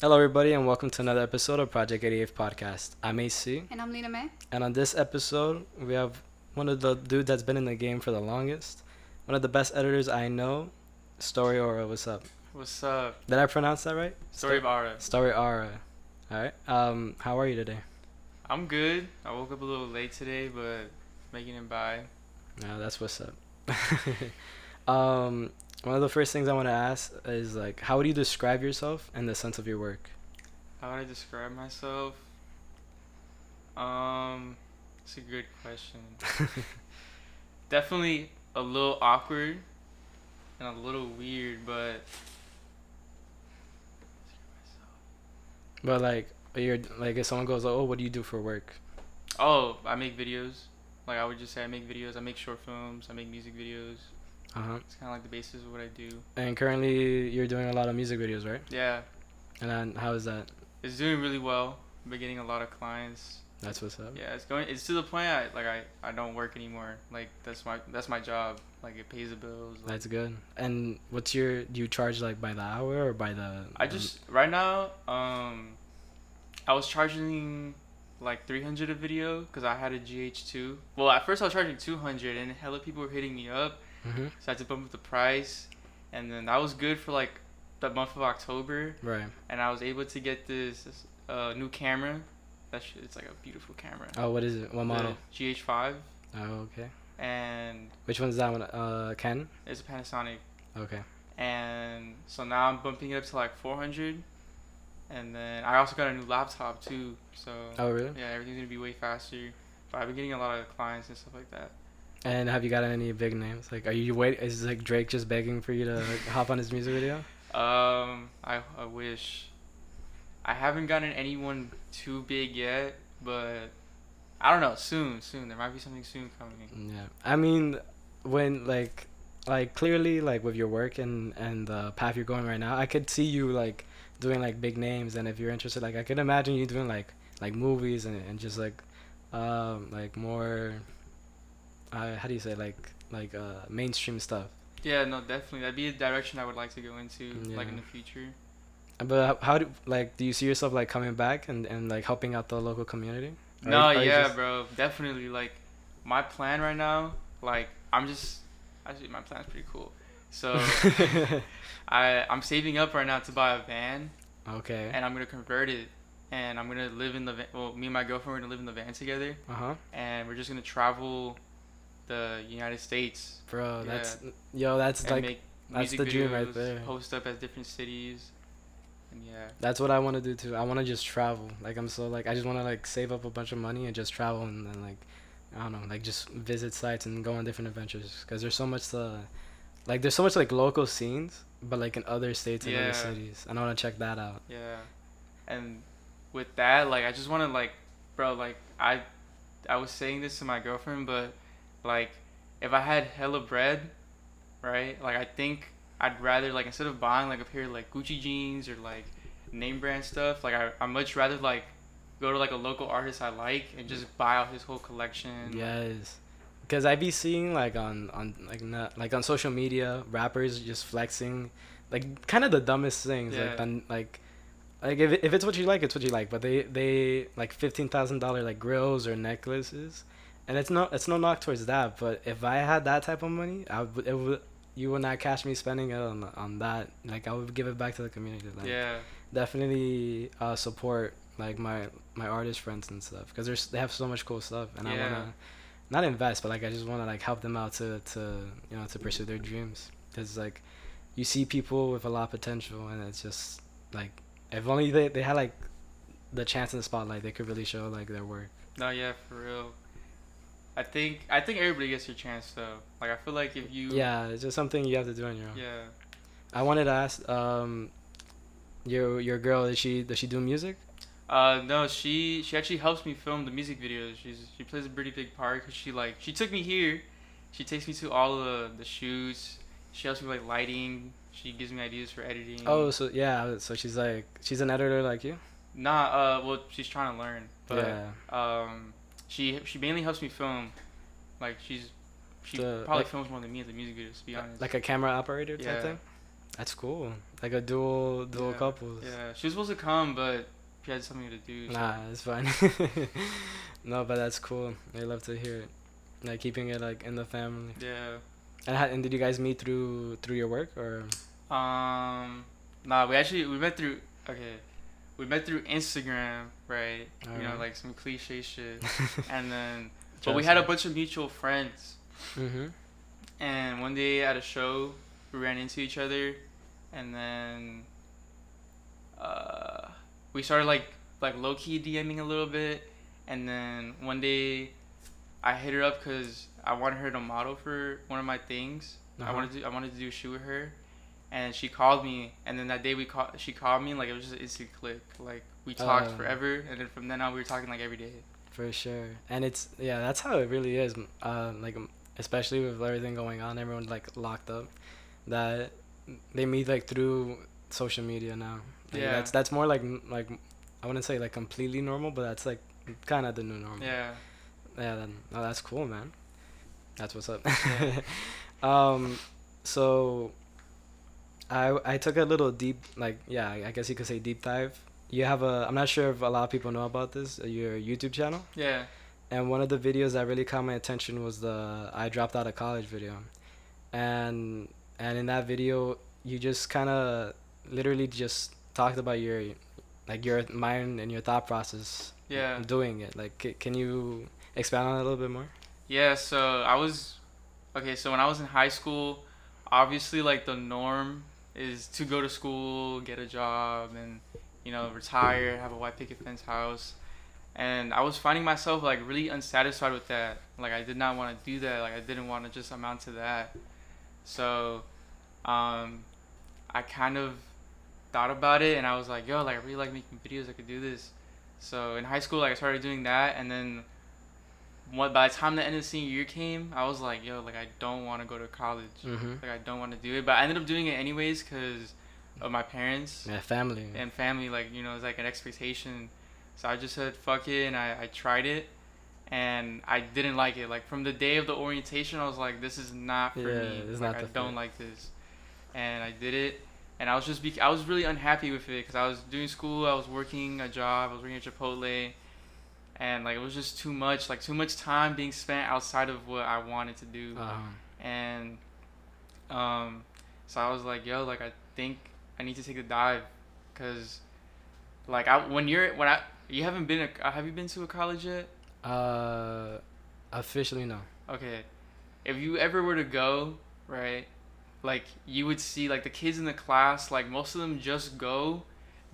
Hello, everybody, and welcome to another episode of Project 88 Podcast. I'm AC, And I'm Lena May. and on this episode, we have one of the dudes that's been in the game for the longest, one of the best editors I know, Story Aura. What's up? What's up? Did I pronounce that right? Story of Ara. Story Aura. All right. Um, how are you today? I'm good. I woke up a little late today, but making it by. Yeah, that's what's up. um, one of the first things I want to ask is like, how would you describe yourself and the sense of your work? How would I describe myself? Um, it's a good question. Definitely a little awkward and a little weird, but But like, you're like, if someone goes, "Oh, what do you do for work?" oh, I make videos. Like I would just say, I make videos. I make short films. I make music videos. Uh huh. It's kind of like the basis of what I do. And currently, you're doing a lot of music videos, right? Yeah, And then, how is that? it's doing really well. I've been getting a lot of clients. That's what's up. Yeah, it's going. It's to the point I like I, I don't work anymore. Like that's my that's my job. Like it pays the bills. Like, That's good. And what's your? Do you charge like by the hour or by the? I just right now um, I was charging like 300 a video because I had a GH2. Well, at first I was charging 200, and hella people were hitting me up, hmm so I had to bump up the price, and then that was good for like the month of October, Right. and I was able to get this, this uh, new camera. That shit, it's like a beautiful camera. Oh, what is it? What model? The GH5, Oh, okay. and Which one's that one? Uh, Ken. it's a Panasonic. Okay. and so now I'm bumping it up to like 400 and then I also got a new laptop too so Oh, really? yeah everything's gonna be way faster but I've been getting a lot of clients and stuff like that And have you got any big names? Like, are you wait? Is like Drake just begging for you to like, hop on his music video? um I, I wish I haven't gotten anyone too big yet but I don't know soon soon there might be something soon coming Yeah. I mean, when like, like clearly like with your work and and the path you're going right now, I could see you like doing like big names, and if you're interested, like I could imagine you doing like like movies and and just like, um, like more. Uh, how do you say like like uh mainstream stuff? yeah no definitely that'd be a direction I would like to go into like in the future But how, how do like do you see yourself like coming back and and like helping out the local community? Or No, are you yeah, just- bro, definitely. Like, my plan right now, like, I'm just actually my plan's pretty cool. So I I'm saving up right now to buy a van, okay. and I'm gonna convert it, and I'm gonna live in the van. Well, me and my girlfriend we're gonna live in the van together, Uh huh. and we're just gonna travel the United States Bro, Yeah. that's yo, that's and like make that's music the videos, dream right there. post up at different cities, and yeah. That's what I want to do too. I want to just travel. Like I'm so like I just want to like save up a bunch of money and just travel and then like I don't know like just visit sites and go on different adventures because there's so much to like there's so much like local scenes but like in other states and other Yeah. cities and I want to check that out. Yeah, and with that, like, I just want to like, bro, like, I, I was saying this to my girlfriend, but like, if I had hella bread, right? Like, I think I'd rather like instead of buying like a pair of like Gucci jeans or like name brand stuff, like I I much rather like go to like a local artist I like and just buy out his whole collection. Yes. Cause I'd be seeing like on on like not, like on social media rappers just flexing, like kind of the dumbest things like Yeah. the, like like if, if it's what you like it's what you like but they they like fifteen thousand dollar like grills or necklaces, and it's no it's no knock towards that but if I had that type of money I would it would you would not catch me spending it on on that like I would give it back to the community like Yeah. definitely uh support like my my artist friends and stuff because they have so much cool stuff and I wanna not invest but like I just wanna like help them out to to you know to pursue their dreams because like you see people with a lot of potential and it's just like if only they they had like the chance in the spotlight they could really show like their work No, yeah, for real. I think I think everybody gets their chance though. Like I feel like if you yeah it's just something you have to do on your own yeah I wanted to ask um your your girl does she does she do music Uh, no, she she actually helps me film the music videos. She's she plays a pretty big part because she like she took me here. She takes me to all the the shoots. She helps me with, like lighting. She gives me ideas for editing. oh so yeah so she's like she's an editor like you Nah, uh, well, she's trying to learn, but yeah um, she she mainly helps me film. Like she's she The- probably like- films more than me in the music videos. To be honest. like a camera operator type Yeah. thing That's cool. Like a dual dual Yeah. couples. Yeah, she was supposed to come, but she had something to do. so- Nah, it's fine. no, but that's cool. I love to hear it. Like keeping it like in the family. Yeah. And how, and did you guys meet through through your work or? Um, nah, we actually we met through okay, we met through Instagram, right? You know, like some cliche shit, and then but we had a bunch of mutual friends, Mm-hmm. and one day at a show we ran into each other, and then uh, we started like like low key DMing a little bit, and then one day I hit her up because I wanted her to model for one of my things. I Uh-huh. wanted to I wanted to do a shoot with her, and she called me. And then that day we call she called me like it was just an instant click. Like we talked Uh. forever, and then from then on we were talking like every day. For sure, and it's yeah, that's how it really is. m- Uh, like um, especially with everything going on, everyone's like locked up. That they meet like through social media now. Like, Yeah. That's that's more like like I wouldn't say like completely normal, but that's like kind of the new normal. Yeah. Yeah. Then oh, that's cool, man. That's what's up. Yeah. um, so. I I took a little deep like yeah I guess you could say deep dive. You have a I'm not sure if a lot of people know about this uh, your YouTube channel Yeah. and one of the videos that really caught my attention was the I dropped out of college video, and and in that video you just kind of literally just talked about your like your mind and your thought process Yeah. doing it. Like, c- can you expand on it a little bit more? Yeah, so I was okay, so when I was in high school, obviously like the norm is to go to school, get a job and you know, retire, have a white picket fence house. And I was finding myself like really unsatisfied with that. Like I did not want to do that. Like I didn't want to just amount to that. So um I kind of thought about it and I was like, yo, like I really like making videos, I could do this. So in high school like I started doing that and then what by the time the end of the senior year came, I was like, yo, like I don't want to go to college. Mm-hmm. Like I don't want to do it, but I ended up doing it anyways because of my parents Yeah, family. and family. Like you know, it's like an expectation. So I just said fuck it, and I I tried it, and I didn't like it. Like from the day of the orientation, I was like, this is not for Yeah, me. is like not I don't like this, and I did it. And I was just be- I was really unhappy with it because I was doing school, I was working a job, I was working at Chipotle, and like it was just too much, like too much time being spent outside of what I wanted to do Uh-huh. and um so i was like yo like i think i need to take a dive because like i when you're when i you haven't been a, have you been to a college yet Uh, officially no. okay if you ever were to go right like you would see like the kids in the class like most of them just go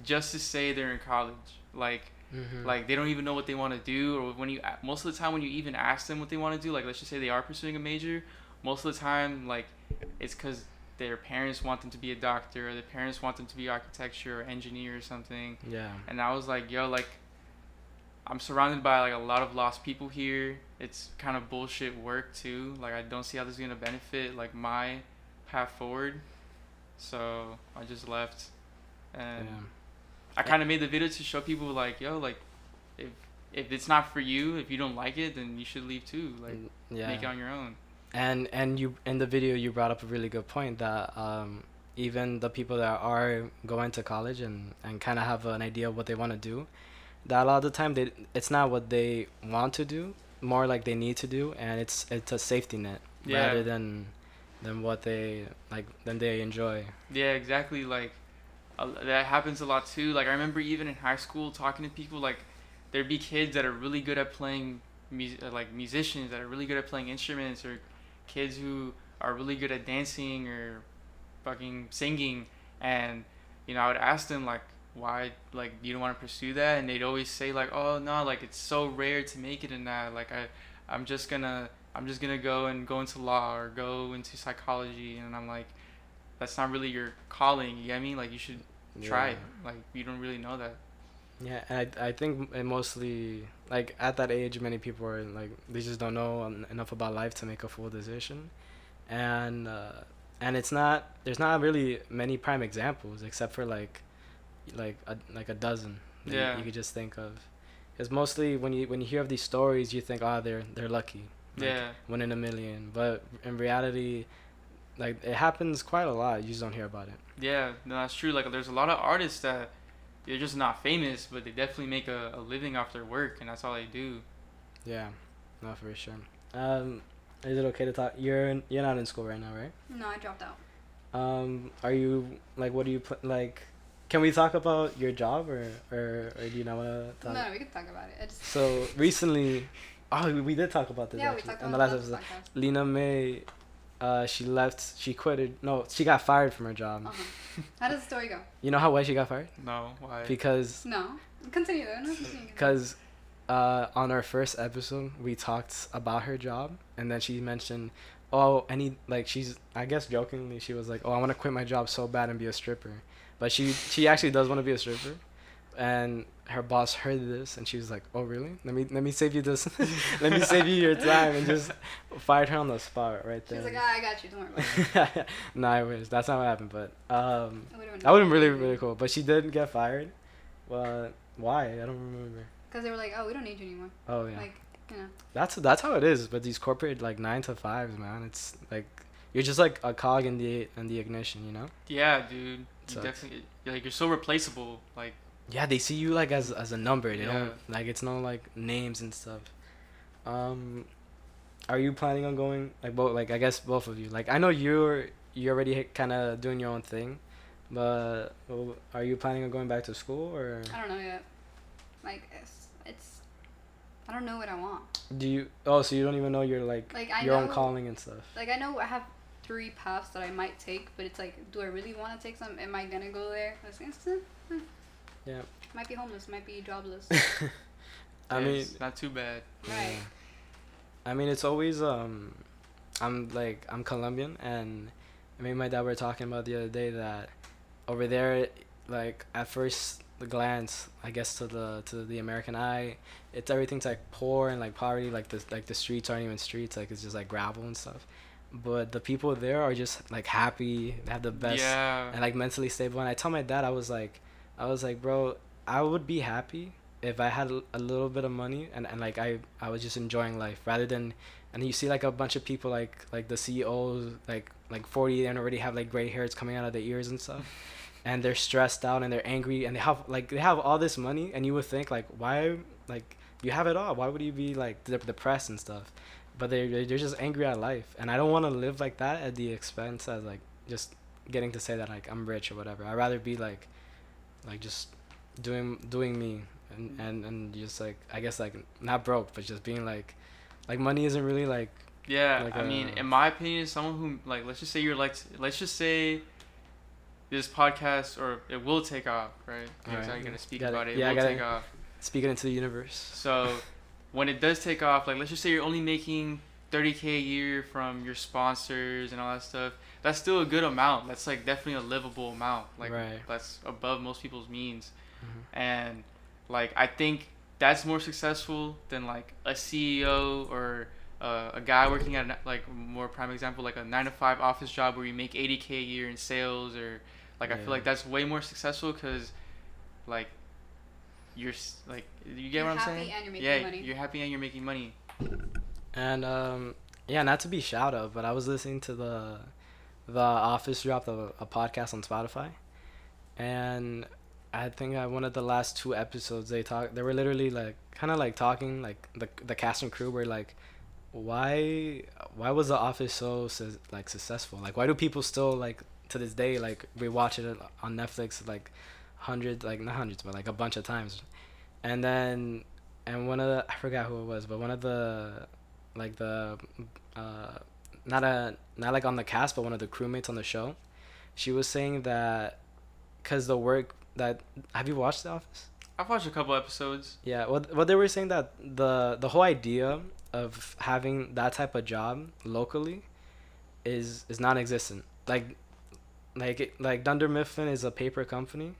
just to say they're in college like Mm-hmm. like they don't even know what they want to do or when you most of the time when you even ask them what they want to do like let's just say they are pursuing a major most of the time like it's because their parents want them to be a doctor or their parents want them to be architecture or engineer or something yeah. and i was like yo like i'm surrounded by like a lot of lost people here it's kind of bullshit work too like i don't see how this is going to benefit like my path forward so i just left and yeah. I kind of made the video to show people like, yo, like, if if it's not for you, if you don't like it, then you should leave too. Like, yeah. make it on your own. And and you in the video you brought up a really good point that um even the people that are going to college and and kind of have an idea of what they want to do that a lot of the time they it's not what they want to do more like they need to do and it's it's a safety net Yeah. rather than than what they like than they enjoy Yeah, exactly. Like, uh, that happens a lot too. Like, I remember even in high school talking to people like, there'd be kids that are really good at playing, mu- uh, like musicians that are really good at playing instruments, or kids who are really good at dancing or fucking singing, and you know, I would ask them like, why like you don't want to pursue that, and they'd always say like, oh no, like it's so rare to make it in that. Like I, I'm just gonna, I'm just gonna go and go into law or go into psychology, and I'm like that's not really your calling. You get me? Like you should try it. Like you don't really know that. Yeah, and I I think it mostly like at that age, many people are like they just don't know en- enough about life to make a full decision, and uh, and it's not there's not really many prime examples except for like like a like a dozen. that you- Yeah. you, could just think of, because mostly when you when you hear of these stories, you think oh they're they're lucky, like, yeah. one in a million, but in reality, like it happens quite a lot. You just don't hear about it. Yeah, no, that's true. Like, there's a lot of artists that they're just not famous, but they definitely make a, a living off their work, and that's all they do. Yeah, no, for sure. Um, is it okay to talk? You're in, you're not in school right now, right? No, I dropped out. Um, are you like what do you put like? Can we talk about your job or or, or do you not want to talk? No, we can talk about it. It's, So recently, oh, we- we did talk about this yeah, we actually talked on about the last on episode. podcast. Lena May, uh, she left. She quitted. No, she got fired from her job. Uh-huh. How does the story go? You know how why she got fired? No, why? Because No, continue though. No, continue. because uh, on our first episode we talked about her job and then she mentioned oh any like she's i guess jokingly she was like oh i want to quit my job so bad and be a stripper but she she actually does want to be a stripper and her boss heard this and she was like oh really let me let me save you this let me save you your time and just fired her on the spot right there was like, ah, I got you. Don't worry about it. no i wish that's not what happened but um would've that would have been really really cool but she didn't get fired but why i don't remember Because they were like, oh, we don't need you anymore. oh yeah Like, you know. That's that's how it is. But these corporate like nine to fives, man, it's like you're just like a cog in the in the ignition, you know. yeah, dude. You Sucks. definitely like you're so replaceable. Like, Yeah, they see you like as as a number. They Yeah. don't like it's not like names and stuff. Um, are you planning on going like both? Like I guess both of you. Like I know you're you're already kind of doing your own thing, but well, are you planning on going back to school or I don't know yet. Like, it's, it's, I don't know what I want. do you? Oh, so you don't even know your like, Like, I your own calling and stuff. Like, I know I have three paths that I might take, but it's like, do I really want to take some? Am I gonna go there? It's, it's, Yeah. Might be homeless, might be jobless. I yeah, mean, not too bad. Right. I mean, it's always um, I'm like I'm Colombian, and me and my dad were talking about the other day that over there, like at first the glance, I guess to the to the American eye, it's everything's like poor and like poverty, like the like the streets aren't even streets, like it's just like gravel and stuff. But the people there are just like happy, they have the best Yeah. and like mentally stable. And I tell my dad, I was like, I was like, bro, I would be happy if I had a little bit of money and, and like I, I was just enjoying life rather than, and you see like a bunch of people like like the CEOs like like forty and already have like gray hairs coming out of their ears and stuff, and they're stressed out and they're angry and they have like they have all this money and you would think like why like you have it all. Why would you be like depressed and stuff, but they they're they're just angry at life. And I don't want to live like that at the expense of like just getting to say that like I'm rich or whatever. I'd rather be like like just doing doing me and mm-hmm. and and just like I guess like not broke but just being like like money isn't really like Yeah, Like I mean, in my opinion, someone who like let's just say you're like let's just say this podcast or it will take off, right? I'm gonna speak Gotta- about it. It yeah, I will take off. speaking into the universe. So when it does take off, like let's just say you're only making 30k a year from your sponsors and all that stuff. That's still a good amount. That's like definitely a livable amount. Like Right. that's above most people's means. Mhm. And like I think that's more successful than like a CEO or uh, a guy working at a- like more prime example like a nine to five office job where you make 80k a year in sales or like I feel like that's way more successful because like you're like you get You're what I'm saying and you're making yeah money. you're happy and you're making money And um yeah, not to be shout out, but I was listening to the the Office dropped a, a podcast on Spotify, and I think at one of the last two episodes they talk they were literally like kind of like talking like the the cast and crew were like why why was the office so su- like successful? Like why do people still like to this day like we watch it on netflix like hundreds like not hundreds but like a bunch of times? And then and one of the i forgot who it was but one of the like the uh not a not like on the cast but one of the crewmates on the show she was saying that because the work that have you watched the office I've watched a couple episodes yeah, what what they were saying that the the whole idea of having that type of job locally is is non-existent. Like like like Dunder Mifflin is a paper company,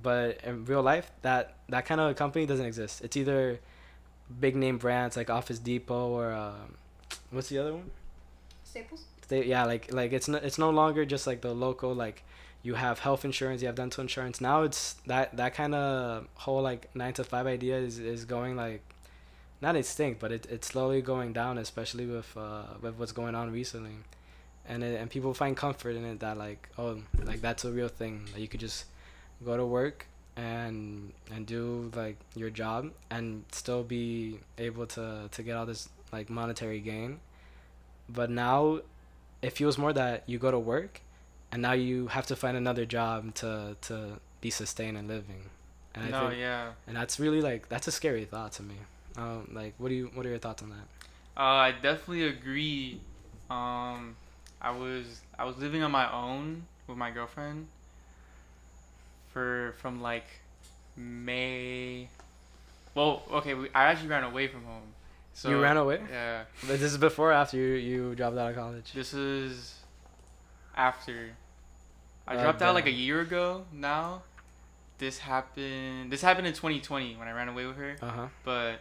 but in real life that that kind of company doesn't exist. It's either big name brands like Office Depot or um, what's the other one? Staples? They, yeah, like like it's no, it's no longer just like the local like you have health insurance, you have dental insurance. Now it's that that kind of whole like nine to five idea is, is going like not extinct, but it, it's slowly going down, especially with uh with what's going on recently. and it, and people find comfort in it that like oh like that's a real thing that you could just go to work and and do like your job and still be able to to get all this like monetary gain but now it feels more that you go to work and now you have to find another job to to be sustained and living and no, I think, yeah. and that's really like that's a scary thought to me um like what do you what are your thoughts on that Uh, I definitely agree. Um, I was I was living on my own with my girlfriend for from like May. Well, okay, we, I actually ran away from home. So you ran away Yeah, but this is before or after you you dropped out of college this is after. I Uh, dropped out like a year ago now. This happened. This happened in 2020 when I ran away with her, uh-huh but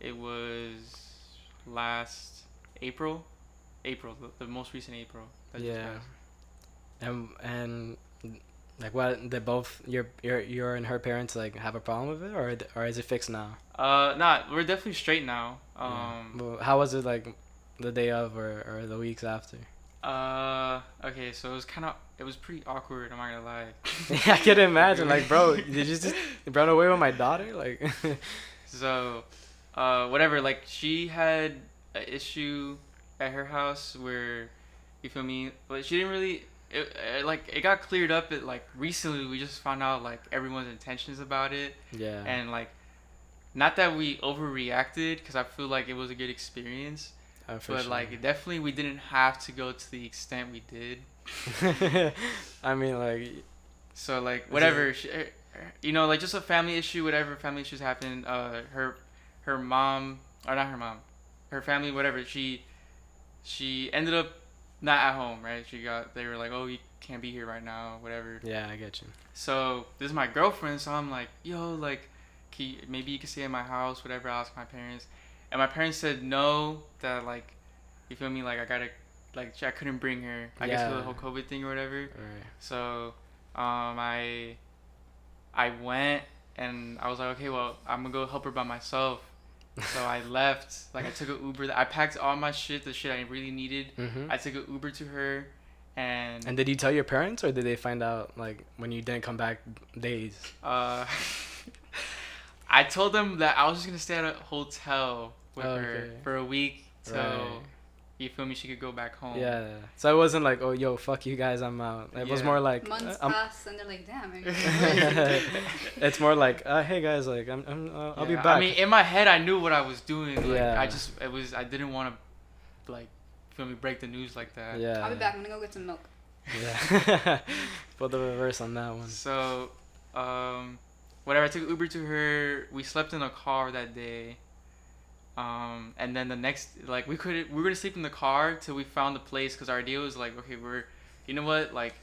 it was last April. April, the, the most recent April. that Yeah. And and like what they both your your your and her parents like have a problem with it or or is it fixed now? Uh, not. We're definitely straight now. Yeah. Um. Well, how was it like the day of or, or the weeks after? Uh. Okay. So it was kind of. It was pretty awkward. I'm not gonna lie. I can imagine like bro, did you just run away with my daughter like? So, uh, whatever. Like she had an issue at her house where, you feel me? But she didn't really. It, it, like it got cleared up. It like recently we just found out like everyone's intentions about it. yeah. and like not that we overreacted because i feel like it was a good experience for but sure. like definitely we didn't have to go to the extent we did I mean like so like whatever er- er- you know like just a family issue whatever family issues happen uh her her mom or not her mom her family whatever she she ended up not at home right she got they were like oh you can't be here right now whatever yeah, I get you. So this is my girlfriend, so I'm like, yo, like, can you, maybe you can stay at my house, whatever. I asked my parents, and my parents said no. That like, you feel me? Like I gotta, like I couldn't bring her. I guess for the whole COVID thing or whatever. Right. So, um, I, I went and I was like, okay, well, I'm gonna go help her by myself. So I left. Like I took an Uber. I packed all my shit, the shit I really needed. Mhm. I took an Uber to her, and And did you tell your parents or did they find out like when you didn't come back days? Uh, I told them that I was just gonna stay at a hotel with her Okay. for a week So. Right. You feel me. She could go back home. Yeah. So it wasn't like, oh, yo, fuck you guys, I'm out. It was more like, Months uh, I'm- pass and they're like, damn. It's more like, uh, hey guys, like I'm, I'm uh, I'll be back. I mean, in my head, I knew what I was doing. Like, Yeah. I just it was I didn't want to like feel me break the news like that. yeah. I'll be back. I'm gonna go get some milk. Yeah. Put the reverse on that one. So, um, whatever. I took Uber to her. We slept in a car that day. Um, and then the next, like, we could we were gonna sleep in the car till we found the place because our idea was like, okay, we're, you know what, like,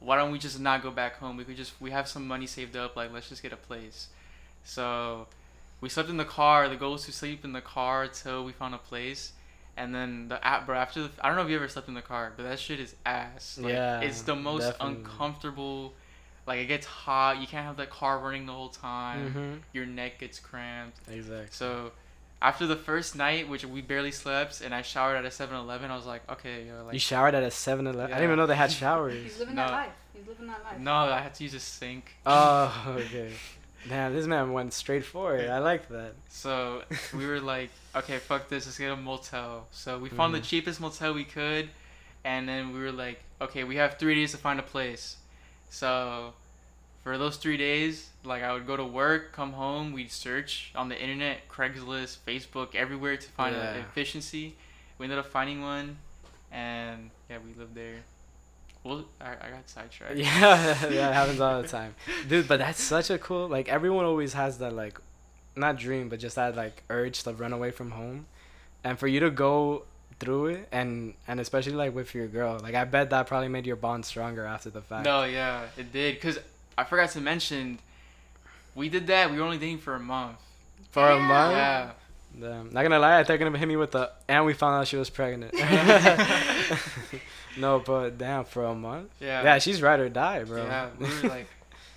why don't we just not go back home? We could just we have some money saved up. Like, let's just get a place. So, we slept in the car. The goal was to sleep in the car till we found a place. And then the app, bro. After the, I don't know if you ever slept in the car, but that shit is ass. Like, Yeah, it's the most definitely. uncomfortable. Like it gets hot. You can't have the car running the whole time. Mm-hmm. Your neck gets cramped. Exactly. So, after the first night, which we barely slept, and I showered at a 7-Eleven, I was like, okay, yo, like you showered at a 7-Eleven. I didn't even know they had showers. He's showers. living No. that life. He's living that life. no, I had to use a sink. oh, okay. Damn, this man went straight for it. I like that. So we were like, okay, fuck this, let's get a motel. So we found the Mhm. cheapest motel we could, and then we were like, okay, we have three days to find a place. So for those three days, like I would go to work, come home, we'd search on the internet, Craigslist, Facebook, everywhere to find Yeah. an efficiency. We ended up finding one, and yeah, we lived there. Well, I, I got sidetracked. Yeah, it happens all the time, dude. But that's such a cool. Like everyone always has that like, not dream, but just that like urge to run away from home, and for you to go through it, and and especially like with your girl, like I bet that probably made your bond stronger after the fact. No, yeah, it did. Cause I forgot to mention, we did that. We were only dating for a month. for a month. Yeah. Damn. Not gonna lie, I thought you gonna hit me with the and we found out she was pregnant. no, but damn, for a month. Yeah. Yeah, she's ride or die, bro. Yeah, we were like,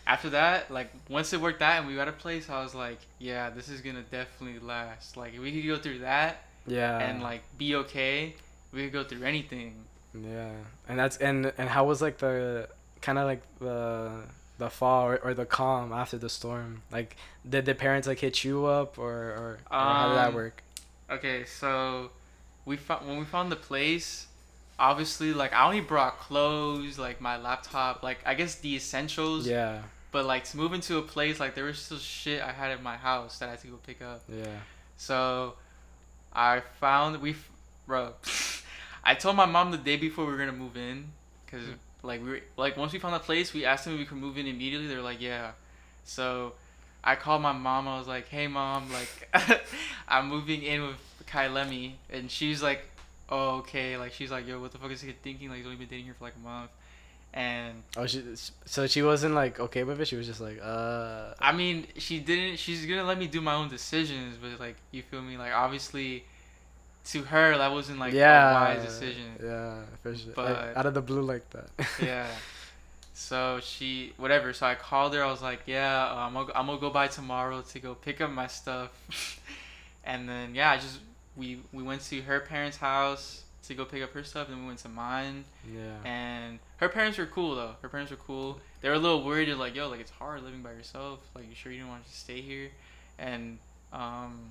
after that, like once it worked out and we got a place, I was like, yeah, this is gonna definitely last. Like if we could go through that yeah. and like be okay, we could go through anything. Yeah, and that's and and how was like the kind of like the the fall or, or the calm after the storm? Like, did the parents like hit you up or or, or how did that Um, work? Okay, so we found when we found the place. Obviously, like I only brought clothes, like my laptop, like I guess the essentials. Yeah, But like to move into a place, like there was still shit I had in my house that I had to go pick up. yeah, So I found we, f- bro. I told my mom the day before we were gonna move in, cause like we were like once we found the place, we asked them if we could move in immediately. They were like, yeah. So I called my mom. I was like, hey mom, like I'm moving in with Kai Lemmy, and she's like, oh okay. Like she's like, yo, what the fuck is he thinking? Like he's only been dating her for like a month, and Oh, she so she wasn't like okay with it. She was just like, uh, I mean, she didn't. She's gonna let me do my own decisions, but like, you feel me? Like, obviously, to her, that wasn't like yeah, a wise decision. Yeah, for sure. Like, But- out of the blue like that. yeah. So she, whatever. So I called her. I was like, yeah, uh, I'm gonna, I'm gonna go by tomorrow to go pick up my stuff. and then yeah, I just we we went to her parents' house to go pick up her stuff, and we went to mine. yeah. And her parents were cool though. Her parents were cool. They were a little worried. They're like, "Yo, like it's hard living by yourself. Like, you sure you don't want to stay here?" And um,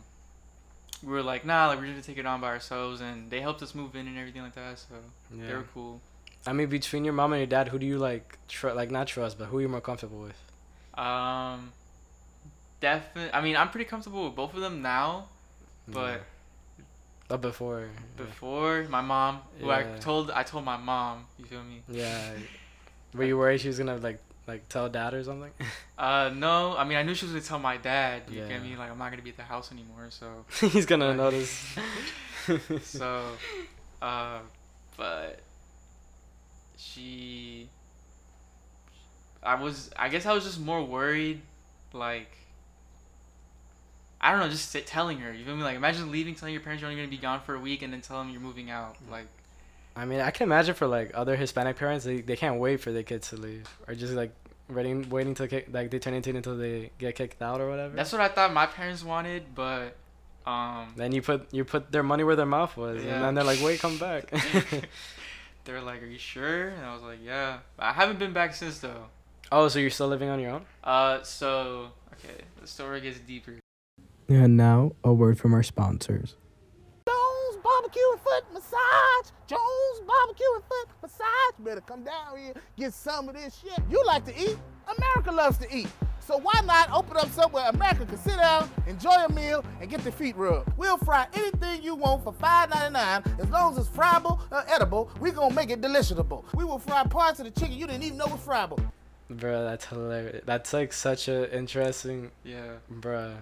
we were like, "Nah, like we're gonna take it on by ourselves." And they helped us move in and everything like that. So they Yeah. were cool. I mean, between your mom and your dad, who do you like? Tr- like not trust, but who are you more comfortable with? Um, definitely. I mean, I'm pretty comfortable with both of them now. But but before, before, my mom, who I told, I told my mom. You feel me? yeah. Were you worried she was gonna like like tell dad or something? Uh, no. I mean, I knew she was gonna tell my dad. You Yeah. get me? Like, I'm not gonna be at the house anymore. So. He's gonna Like- notice. so uh but she i was i guess i was just more worried like i don't know just sit, telling her you feel me like imagine leaving telling your parents you're only going to be gone for a week and then tell them you're moving out like I mean, I can imagine for like other Hispanic parents, they, they can't wait for their kids to leave, or just like waiting waiting till kick, like they turn 18 until they get kicked out or whatever. that's what i thought my parents wanted but um then you put you put their money where their mouth was, Yeah. and then they're like, "Wait, come back." they're like are you sure and i was like yeah i haven't been back since though oh, so you're still living on your own? uh so okay the story gets deeper And now a word from our sponsors. Jones Barbecue and Foot Massage. Jones Barbecue and Foot Massage. Better come down here, get some of this shit. You like to eat? America loves to eat. So why not open up somewhere America can sit down, enjoy a meal, and get their feet rubbed? We'll fry anything you want for $5.99. As long as it's friable or edible, we gonna make it deliciable. We will fry parts of the chicken you didn't even know was friable. Bro, that's hilarious. That's like such a interesting, yeah bruh.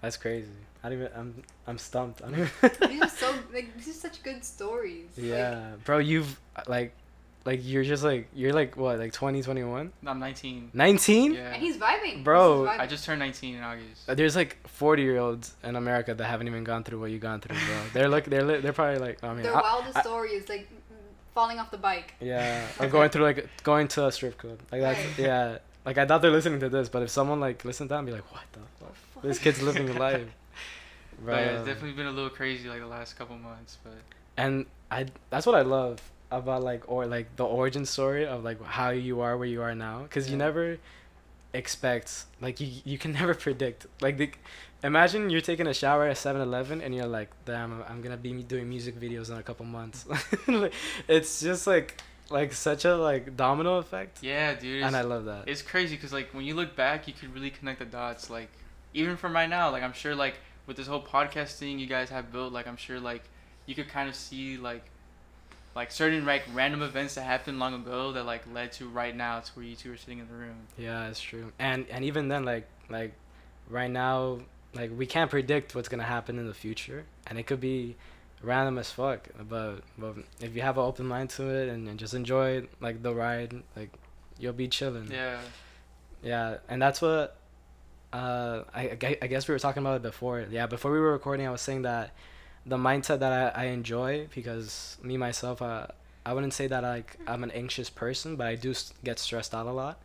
That's crazy. I don't even. I'm I'm stumped. I don't even. These are so like these are such good stories. Like, yeah, bro. You've like, like you're just like you're like what like 20, 21? i'm 19 19? yeah and he's vibing. Bro, He's vibing. I just turned 19 in August. Uh, There's like 40 year olds in America that haven't even gone through what you've gone through, bro. They're like they're li- they're probably like I mean Their I- wildest I- story is like falling off the bike. yeah, or going through like going to a strip club. Like that's Right. yeah. Like I thought they're listening to this, but if someone like listened to that and be like, what the fuck? This kid's living a life. But it's definitely been a little crazy like the last couple months. But and I that's what I love about like or like the origin story of like how you are where you are now. Because you never expect like you you can never predict. Like the imagine you're taking a shower at 7-Eleven and you're like damn I'm- I'm gonna be doing music videos in a couple months. It's just like like such a like domino effect. Yeah, dude, and I love that. it's crazy because like when you look back, you could really connect the dots. Like even from right now, like I'm sure like with this whole podcast thing you guys have built, like I'm sure like you could kind of see like like certain like random events that happened long ago that like led to right now to where you two are sitting in the room. Yeah, it's true. And and even then, like like right now, like we can't predict what's gonna happen in the future, and it could be random as fuck. But but if you have an open mind to it and, and just enjoy like the ride, like you'll be chilling. Yeah. Yeah, and that's what. Uh, I, I guess we were talking about it before. Yeah, before we were recording, I was saying that the mindset that I, I enjoy because me myself, uh, I wouldn't say that like I'm an anxious person, but I do get stressed out a lot,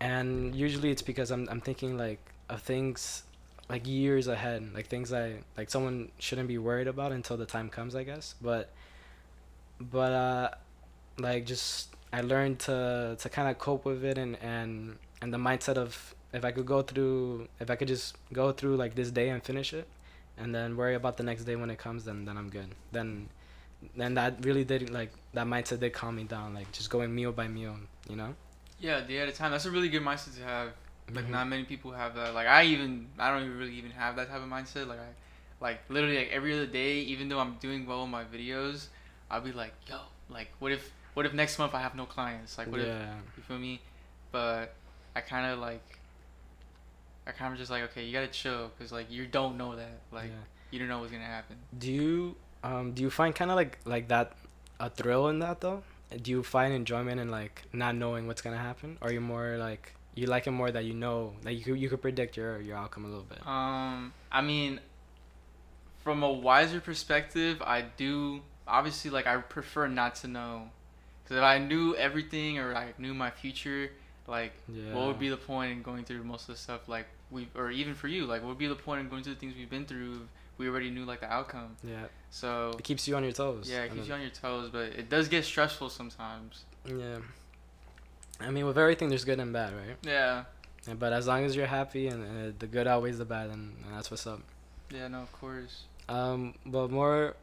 and usually it's because I'm I'm thinking like of things like years ahead, like things I like someone shouldn't be worried about until the time comes, I guess. But but uh, like just I learned to to kind of cope with it and and and the mindset of if I could go through if I could just go through like this day and finish it, and then worry about the next day when it comes, then then I'm good. Then then that really did like that mindset did calm me down. Like just going meal by meal, you know. Yeah, day at a time. That's a really good mindset to have. Like Mhm. not many people have that. Like I even I don't even really even have that type of mindset. Like I like literally like every other day, even though I'm doing well with my videos, I'll be like, yo, like what if what if next month I have no clients? Like what if you feel me? But I kind of like I kind of just like okay, you gotta chill because like you don't know that like yeah. you don't know what's gonna happen. Do you um do you find kind of like like that a thrill in that though? Do you find enjoyment in like not knowing what's gonna happen, or you more like you like it more that you know that you could, you could predict your your outcome a little bit? Um, I mean, from a wiser perspective, I do obviously like I prefer not to know, because if I knew everything or I knew my future, like Yeah. what would be the point in going through most of the stuff like we or even for you, like what would be the point in going through the things we've been through? if We already knew like the outcome, Yeah. so It keeps you on your toes. yeah, it keeps you on your toes, but it does get stressful sometimes. Yeah. I mean, with everything, there's good and bad, right? Yeah, Yeah, but as long as you're happy and uh, the good outweighs the bad, and, and that's what's up. yeah, no, of course. Um, but more,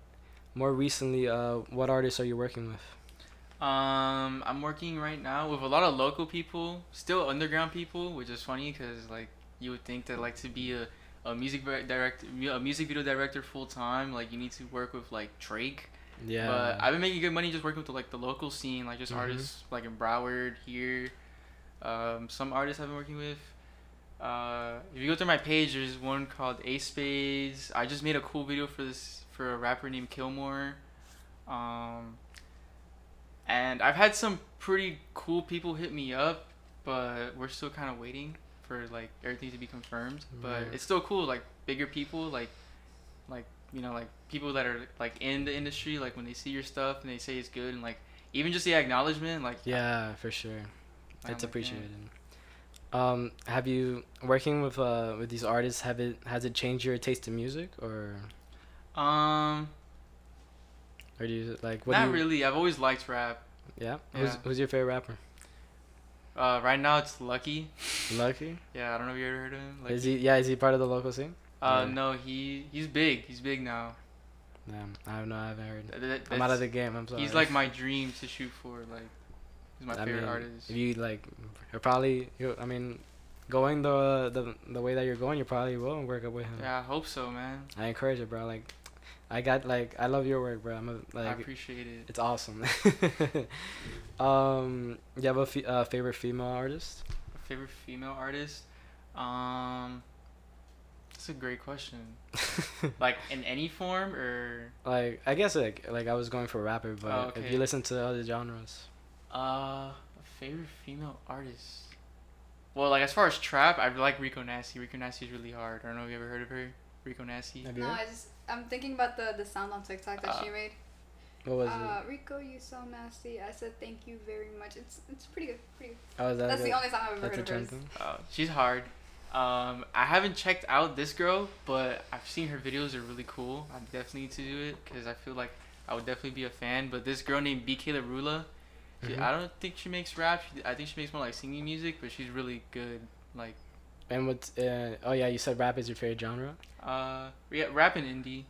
more recently, uh, what artists are you working with? Um, I'm working right now with a lot of local people, still underground people, which is funny because like you would think that like to be a, a music director, a music video director full time, like you need to work with like Drake. Yeah. But I've been making good money just working with the, like the local scene, like just Mhm. artists like in Broward here. Um, some artists I've been working with. Uh, if you go through my page, there's one called Ace Spades. I just made a cool video for this for a rapper named Kilmore. Um, and I've had some pretty cool people hit me up, but we're still kind of waiting for like everything to be confirmed. But Right. it's still cool, like bigger people, like like you know like people that are like in the industry, like when they see your stuff and they say it's good, and like even just the acknowledgement, like yeah, for sure. I'm It's like, appreciated. Um, have you working with uh with these artists? Have it has it changed your taste in music or Um, or do you like what not you, really. I've always liked rap. Yeah. Who's Yeah. who's your favorite rapper? Uh, right now it's Lucki. Lucki. Yeah, I don't know if you ever heard of him. Like, Is he? Yeah. Is he part of the local scene? Uh, Yeah. no, he he's big. He's big now. Yeah. I have no. I haven't heard. Th- th- I'm out of the game. I'm sorry. He's like my dream to shoot for. Like, he's my I favorite mean, artist. If you like, you're probably. You. I mean, going the the the way that you're going, you probably will work up with him. Yeah, I hope so, man. I encourage it, bro. Like, I got like I love your work, bro. I'm a, like I appreciate it. it's awesome. um, you have a fe- uh, favorite female artist? Favorite female artist? Um, that's a great question. Like in any form or like I guess like like I was going for rapper, but Oh, if you listen to other genres, uh, favorite female artist. Well, like as far as trap, I like Rico Nasty. Rico Nasty is really hard. I don't know if you ever heard of her. Rico Nasty. have you No, heard? I just I'm thinking about the the sound on TikTok that Uh, she made. What was uh, it? Rico, you so nasty. I said thank you very much. It's it's pretty good. Pretty good. Oh, is that That's good? the only song I've ever That's heard a of hers. trend thing. Uh, she's hard. Um, I haven't checked out this girl, but I've seen her videos are really cool. I definitely need to do it because I feel like I would definitely be a fan. But this girl named BK Larula, she, Mhm. I don't think she makes rap. She, I think she makes more like singing music, but she's really good. Like, And what's uh, oh yeah, you said rap is your favorite genre. uh, yeah, rap and indie.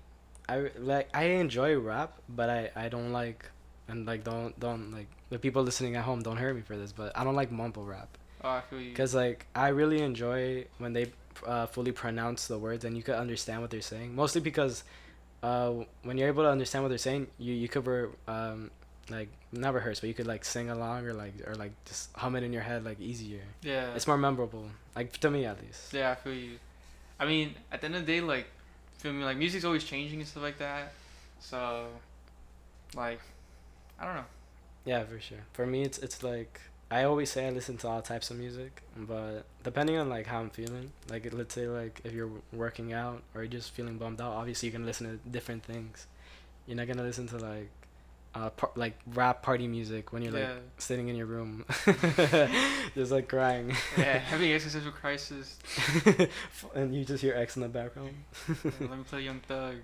I like I enjoy rap, but I I don't like and like don't don't like the people listening at home don't hurt me for this, but I don't like mumble rap Oh, I feel you. because like I really enjoy when they uh, fully pronounce the words and you could understand what they're saying. Mostly because uh, when you're able to understand what they're saying, you you could um like not rehearse, but you could like sing along or like or like just hum it in your head like easier. Yeah. It's more memorable, like to me at least. Yeah, I feel you. I mean, at the end of the day, like, feel me, like music's always changing and stuff like that. So, like, I don't know. Yeah, for sure. For me, it's it's like I always say I listen to all types of music, but depending on like how I'm feeling, like let's say like if you're working out or you're just feeling bummed out, obviously you can listen to different things. You're not gonna listen to like, uh, par- like rap party music when you're like sitting in your room, just like crying. yeah, having existential crisis. and you just hear X in the background. Yeah, let me play Young Thug.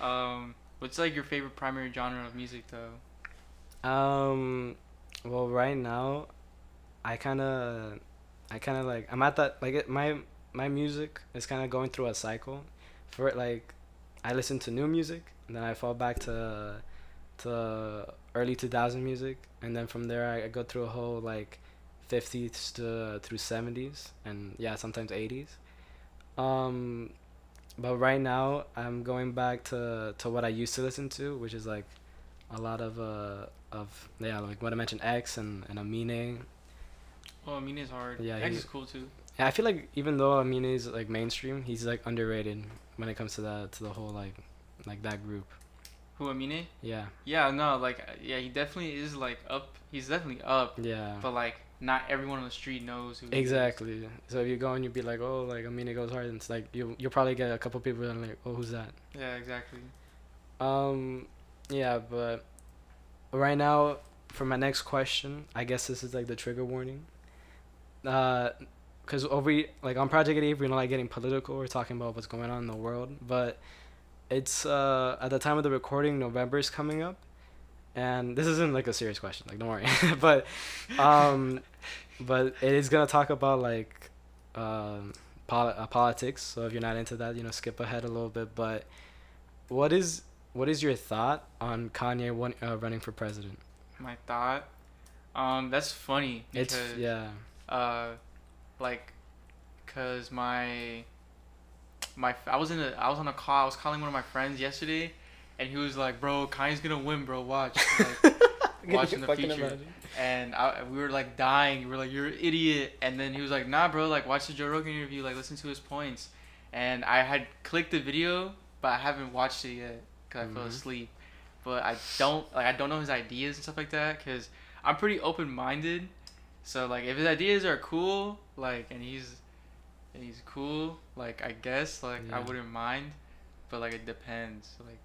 Um, What's like your favorite primary genre of music though? Um, well, right now, I kind of, I kind of like I'm at that like it, my my music is kind of going through a cycle. For it, like, I listen to new music, and then I fall back to, to early 2000 music, and then from there I, I go through a whole like, 50s to through 70s, and yeah, sometimes 80s. Um, but right now I'm going back to to what I used to listen to, which is like a lot of uh of yeah like what I mentioned X and and Amine. Oh, I is hard. Yeah, Yeah, X is cool too. Yeah, I feel like even though Amine is like mainstream, he's like underrated when it comes to that to the whole like like that group. Who Amine? Yeah, Yeah, no, like yeah, he definitely is like up. He's definitely up, yeah. but like not everyone on the street knows who. Exactly. So if you go and you'd be like, oh, like Amine goes hard, and it's like you you'll probably get a couple people that are like, oh, who's that? Yeah, exactly. Um, yeah, but right now for my next question, I guess this is like the trigger warning. Uh, cause over like on Project Eve, we're not like getting political. We're talking about what's going on in the world, but it's uh at the time of the recording, November is coming up, and this isn't like a serious question. Like, don't worry, but um, but it is gonna talk about like um poli- uh, politics. So if you're not into that, you know, skip ahead a little bit. But what is what is your thought on Kanye one, uh, running for president? My thought. Um, that's funny because It's yeah, uh, like, cause my my I was in a I was on a call. I was calling one of my friends yesterday, and he was like, "Bro, Kanye's gonna win, bro. Watch." Like, watching the future. imagine. and I, we were like dying. We were like, "You're an idiot!" And then he was like, "Nah, bro. Like, watch the Joe Rogan interview. Like, listen to his points." And I had clicked the video, but I haven't watched it yet because I fell Mhm. asleep. But I don't like I don't know his ideas and stuff like that because I'm pretty open minded. So like, if his ideas are cool, like, and he's and he's cool, like I guess like I wouldn't mind, but like it depends. Like,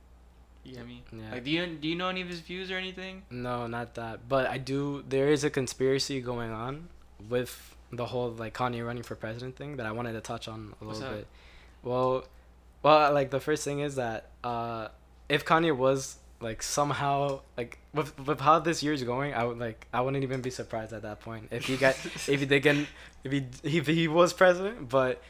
you get me? Yeah. Like, do you do you know any of his views or anything? No, not that. But I do. There is a conspiracy going on with the whole like Kanye running for president thing that I wanted to touch on a What's little up? bit. Well, well, like the first thing is that uh, if Kanye was like somehow like with with how this year's going, I would like I wouldn't even be surprised at that point if he got if he did get if he if he was president. But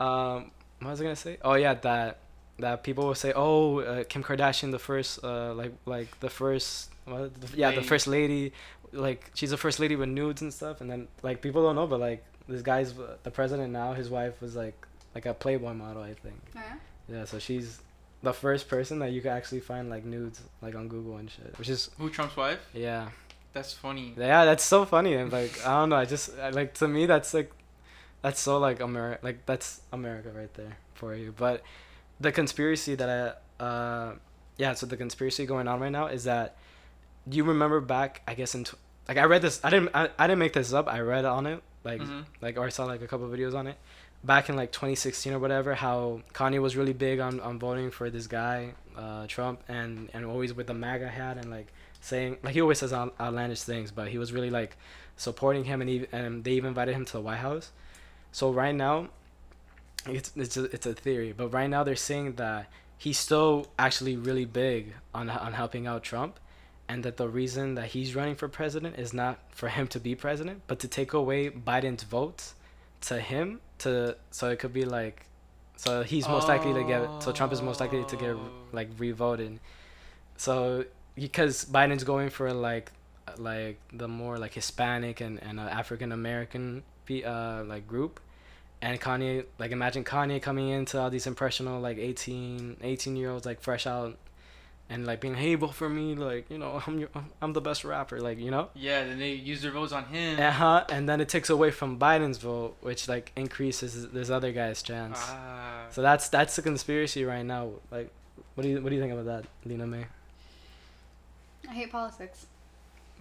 um, what was I gonna say? Oh yeah, that that people will say, oh, uh, Kim Kardashian, the first uh like like the first what the, yeah the first lady, like she's the first lady with nudes and stuff, and then like people don't know, but like this guy's uh, the president now. His wife was like like a Playboy model, I think. Oh, yeah? Yeah, so she's the first person that you can actually find like nudes like on Google and shit, which is Who Trump's wife? yeah. That's funny. Yeah, that's so funny and like I don't know, I just I, like to me that's like that's so like America like that's America right there for you. But the conspiracy that I uh yeah, so the conspiracy going on right now is that do you remember back I guess in tw- like I read this I didn't I, I didn't make this up. I read on it like Mhm. like or I saw like a couple of videos on it back in like 2016 or whatever how Kanye was really big on, on voting for this guy uh, Trump and and always with the MAGA hat and like saying like he always says outlandish things but he was really like supporting him and he, and they even invited him to the White House. So right now it's it's a, it's a theory but right now they're saying that he's still actually really big on on helping out Trump and that the reason that he's running for president is not for him to be president but to take away Biden's votes to him to so it could be like so he's most likely to get so Trump is most likely to get Oh. like re-voted so because Biden's going for like like the more like Hispanic and and uh, African American uh like group and Kanye like imagine Kanye coming into all these impressionable like 18 18 year olds like fresh out and like being hey vote for me like you know I'm your, I'm the best rapper like you know Yeah, then they use their votes on him. uh-huh and then it takes away from Biden's vote which like increases this other guy's chance Ah. so that's that's the conspiracy right now like what do you what do you think about that Lena May I hate politics.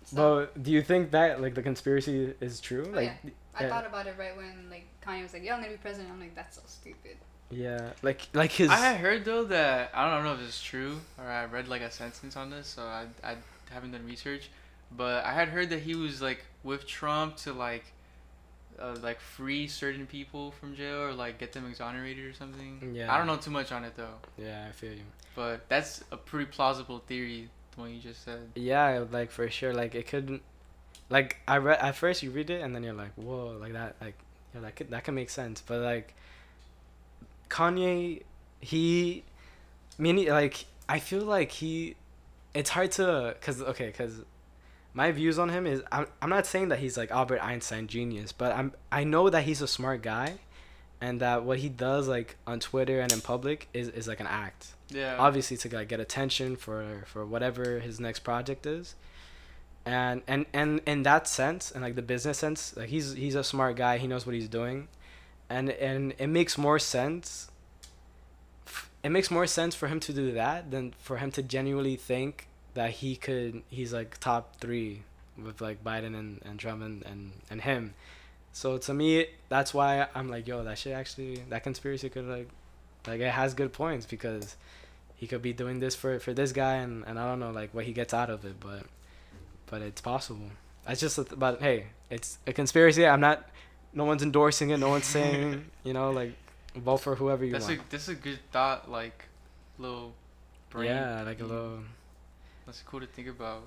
So, But do you think that like the conspiracy is true? Oh, Like I yeah. thought about it right when like Kanye was like, "Yeah, I'm gonna be president." I'm like, "That's so stupid." Yeah, like like his I had heard though that I don't know if it's true or I read like a sentence on this, so I I haven't done research, but I had heard that he was like with Trump to like uh, like free certain people from jail or like get them exonerated or something. Yeah. I don't know too much on it though, Yeah, I feel you. but that's a pretty plausible theory. The one you just said. Yeah, like for sure. Like it could, like I read at first you read it and then you're like, whoa, like that, like yeah, that could that can make sense. But like Kanye, he, meaning like I feel like he, it's hard to cause okay, cause my views on him is I'm I'm not saying that he's like Albert Einstein genius, but I'm I know that he's a smart guy, and that what he does like on Twitter and in public is is like an act. Yeah. obviously to like get attention for for whatever his next project is. And and and in that sense and like the business sense like he's he's a smart guy he knows what he's doing and and it makes more sense it makes more sense for him to do that than for him to genuinely think that he could he's like top three with like Biden and, and Trump and, and, and him. So to me that's why I'm like, yo, that shit actually that conspiracy could like like it has good points because he could be doing this for for this guy and, and I don't know like what he gets out of it, but but it's possible. That's just a th- but hey, it's a conspiracy. I'm not no one's endorsing it, no one's saying, you know, like vote for whoever you That's a want. that's a good thought, like little brain. yeah, like a little That's cool to think about.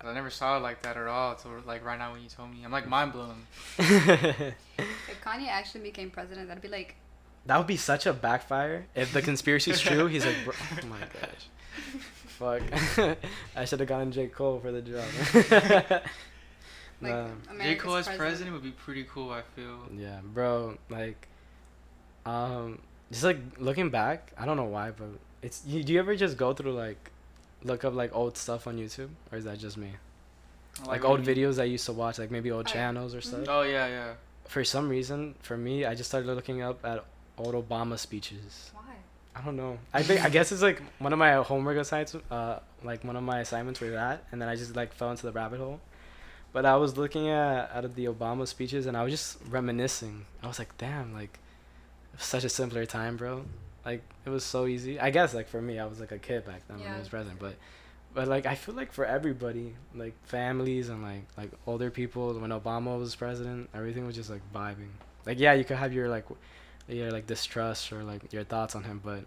I never saw it like that at all. Until like right now when you told me, I'm like mind blown. If Kanye actually became president, that'd be like, That would be such a backfire if the conspiracy is true. He's like, Bro, oh my gosh, fuck, I should have gotten J Cole for the job. Like Nah. J Cole as president would be pretty cool. I feel. yeah, bro, like, um, just like looking back, I don't know why, but it's. You, do you ever just go through like, look up like old stuff on YouTube, or is that just me? Like, what old you mean. videos I used to watch, like maybe old Oh, yeah. channels or Mhm. stuff. Oh yeah, yeah. For some reason, for me, I just started looking up at old Obama speeches. Why? I don't know. I think I guess it's like one of my homework assignments. Uh, like one of my assignments were that, and then I just like fell into the rabbit hole. But I was looking at out of the Obama speeches, and I was just reminiscing. I was like, damn, like, it was such a simpler time, bro. Like it was so easy. I guess like for me, I was like a kid back then when Yeah. he was president, but. But like I feel like for everybody, like families and like like older people, when Obama was president, everything was just like vibing. Like yeah, you could have your like w- your like distrust or like your thoughts on him, but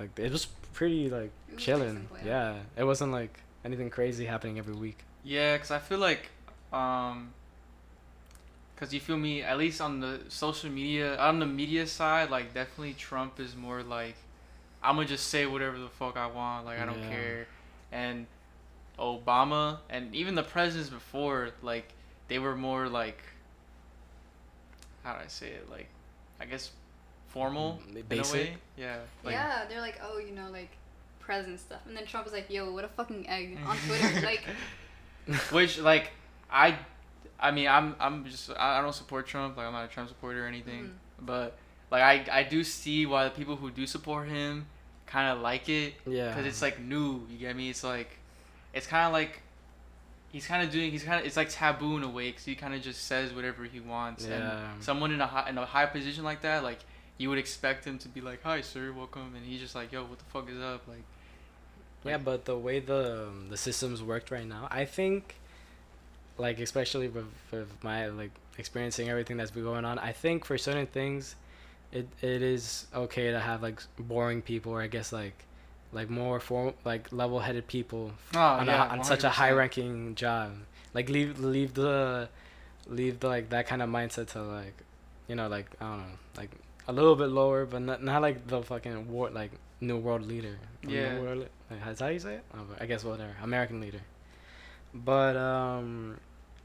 like it was pretty like was chilling. simple, yeah. it wasn't like anything crazy happening every week. Yeah, cause I feel like, um, cause you feel me. At least on the social media, on the media side, like definitely Trump is more like, I'm gonna just say whatever the fuck I want. Like I don't Yeah. care. And Obama and even the presidents before, like they were more like, how do I say it? Like, I guess, formal in a Basic. way. Yeah. Like, yeah, they're like, oh, you know, like president stuff, and then Trump was like, yo, what a fucking egg on Twitter, like, Which like I, I mean I'm I'm just I I don't support Trump like I'm not a Trump supporter or anything, Mhm. but like I I do see why the people who do support him kind of like it Yeah. because it's like new. You get me? It's like it's kind of like he's kind of doing he's kind of it's like taboo in a way because he kind of just says whatever he wants. Yeah. And someone in a high in a high position like that like. You would expect him to be like, "Hi, sir, welcome," and he's just like, "Yo, what the fuck is up?" Like, Yeah, but the way the um, the systems worked right now, I think, like especially with, with my like experiencing everything that's been going on, I think for certain things, it it is okay to have like boring people or I guess like, like more form like level headed people oh on, yeah, a, on such a high ranking job. Like leave leave the, leave the like that kind of mindset to like, you know like I don't know like a little bit lower, but not not like the fucking war like new world leader. Or new Yeah. world li- like, Is that how you say it? Oh, I guess whatever. American leader. But um,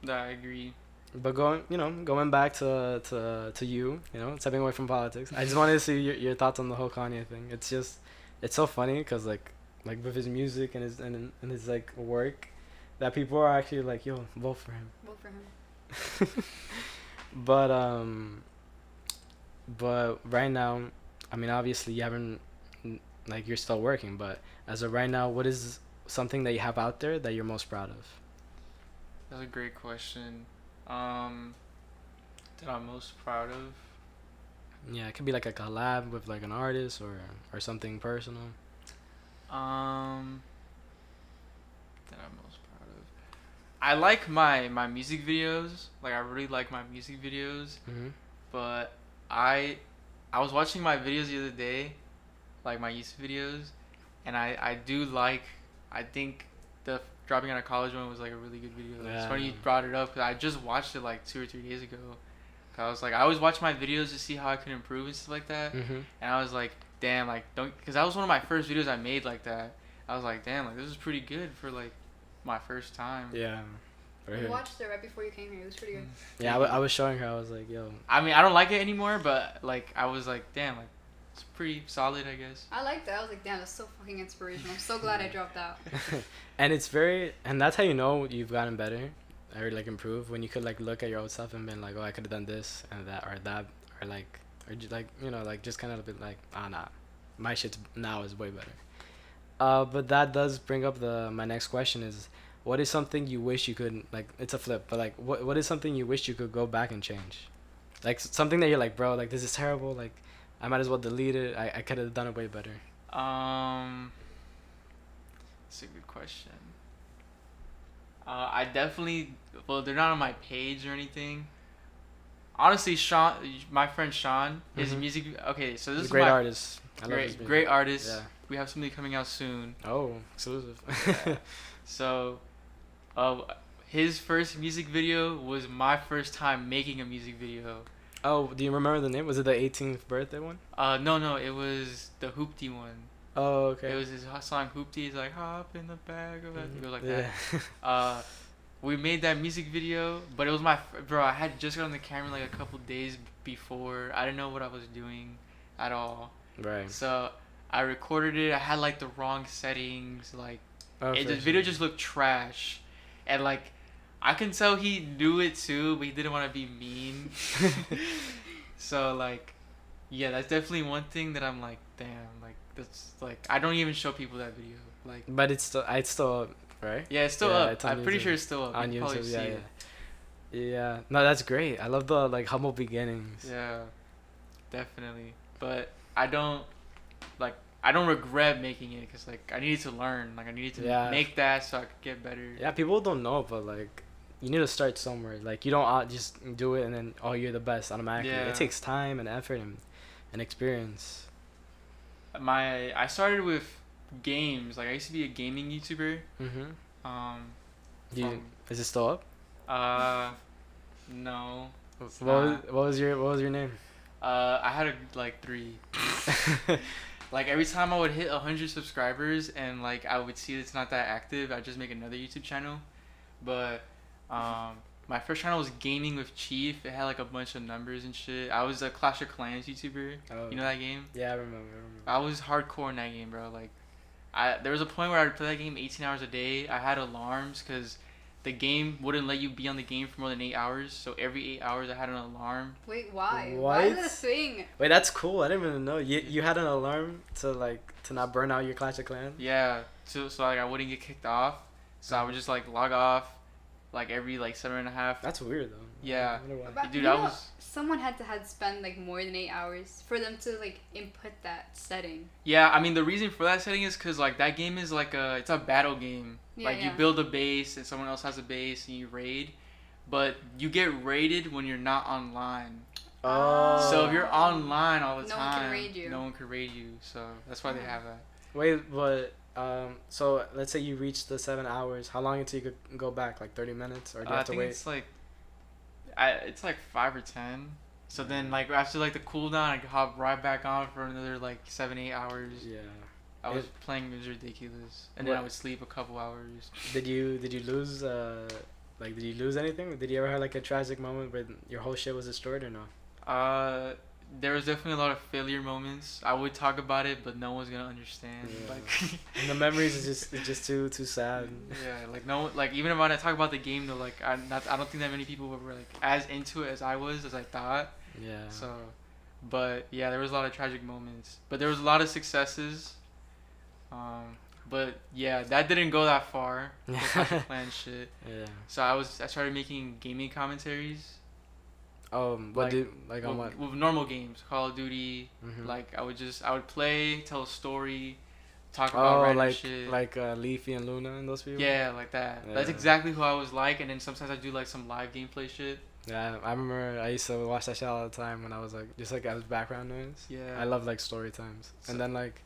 Yeah, I agree. but going you know going back to to to you you know stepping away from politics. I just wanted to see your your thoughts on the whole Kanye thing. It's just it's so funny because like like with his music and his and, and his like work that people are actually like yo vote for him vote for him. but um but right now i mean obviously you haven't like you're still working but as of right now what is something that you have out there that you're most proud of That's a great question. Um, that I'm most proud of. yeah it could be like a collab with like an artist or or something personal Um, that I'm most proud of. I like my my music videos. Like I really like my music videos, Mm-hmm. but I I was watching my videos the other day, like my YouTube videos, and I I do like I think the dropping out of college one was like a really good video. It's funny you brought it up because I just watched it like two or three days ago. 'Cause I was like I always watch my videos to see how I can improve and stuff like that, Mm-hmm. and I was like damn like don't because that was one of my first videos I made like that. I was like damn like this is pretty good for like my first time. Yeah. Right I watched it right before you came here. It was pretty good. Yeah, I, w- I was showing her. I was like, yo. I mean, I don't like it anymore, but like I was like, damn, like it's pretty solid, I guess. I liked that. I was like, damn, that's so fucking inspirational. I'm so glad I dropped out. and it's very, and that's how you know you've gotten better or like improved when you could like look at your old self and been like, oh, I could have done this and that or that or like or just like you know like just kind of be like, ah, nah, my shit now is way better. Uh, but that does bring up the my next question is, what is something you wish you could like? It's a flip, but like, what what is something you wish you could go back and change? Like something that you're like, bro, like this is terrible. Like, I might as well delete it. I, I could have done it way better. Um, that's a good question. Uh, I definitely, well, they're not on my page or anything. Honestly, Sean, my friend Sean, his Mhm. music. Okay, so He's this is great my artist. I love his great, great artist. Yeah. We have something coming out soon. Oh, exclusive. Yeah. So, uh, his first music video was my first time making a music video. Oh, do you remember the name? Was it the 18th birthday one? Uh, no, no, it was the Hoopty one. Oh, okay. It was his song Hoopty. He's like, hop in the bag of it. It like yeah. that. Uh, we made that music video, but it was my bro. I had just got on the camera like a couple days before. I didn't know what I was doing at all. right. So I recorded it. I had like the wrong settings. Like Oh, it, the video just looked trash, and like I can tell he knew it too, but he didn't want to be mean. so like, yeah, that's definitely one thing that I'm like, damn, like that's like I don't even show people that video. Like, But it's still, it's still up, right? yeah, it's still Yeah, up. it's I'm pretty sure it's still up. On You YouTube, yeah, yeah. Yeah. No, that's great. I love the like humble beginnings. Yeah, definitely. But I don't like I don't regret making it because like I needed to learn. Like I needed to Yeah. make that so I could get better. Yeah, people don't know, but like, you need to start somewhere. Like, you don't just do it and then oh, you're the best automatically. Yeah. It takes time and effort and, and experience. My I started with games. Like I used to be a gaming YouTuber. Mm-hmm. Um. Do you, from- is it still up? uh. No. What was, what was your What was your name? Uh, I had a, like three. Like every time I would hit hundred subscribers and like I would see it's not that active, I'd just make another YouTube channel. But um, my first channel was gaming with Chief. It had like a bunch of numbers and shit. I was a Clash of Clans YouTuber. oh. You know that game? Yeah, I remember. I remember. I was hardcore in that game, bro. Like, I there was a point where I'd play that game 18 hours a day. I had alarms because the game wouldn't let you be on the game for more than eight hours. So every eight hours, I had an alarm. Wait, why? Why is What? that a thing? Wait, that's cool. I didn't even know. You you had an alarm to like to not burn out your Clash of Clans. Yeah, so so like I wouldn't get kicked off. So I would just like log off, like every like seven and a half. That's weird though. Yeah. I wonder why. But Dude, you I know, was- Someone had to had spend like more than eight hours for them to like input that setting. Yeah, I mean the reason for that setting is because like that game is like a it's a battle game. Yeah, like you build a base and someone else has a base and you raid, but you get raided when you're not online. Oh. So if you're online all the time. No one can raid you. no one can raid you. So that's why they have that. Wait, but um, so let's say you reach the seven hours. How long until you could go back? Like thirty minutes, or do you Uh, I have to think wait? it's like, I it's like five or ten. So then like after like the cooldown, I could hop right back on for another like seven eight hours. Yeah. I was It- playing it was ridiculous, and then I would sleep a couple hours. Did you did you lose uh like did you lose anything? Did you ever have like a tragic moment where your whole shit was destroyed or no? Uh, there was definitely a lot of failure moments. I would talk about it, but no one's gonna understand. Yeah. Like, And the memories is just it's just too too sad. yeah, like no, like even when I talk about the game, though, like I not, I don't think that many people were like as into it as I was as I thought. Yeah. So, but yeah, there was a lot of tragic moments, but there was a lot of successes. Um, but yeah, that didn't go that far. The Clash of Clans shit. yeah. So I was I started making gaming commentaries. Um. What Like- do like on what? with, with normal games, Call of Duty, Mhm. Like I would just I would play, tell a story, talk about Oh, random like shit. like uh, Leafy and Luna and those people. yeah, like that. That's exactly who I was like. And then sometimes I do like some live gameplay shit. Yeah, I remember I used to watch that shit all the time when I was like just like as background noise. Yeah. I love like story times, So- and then like,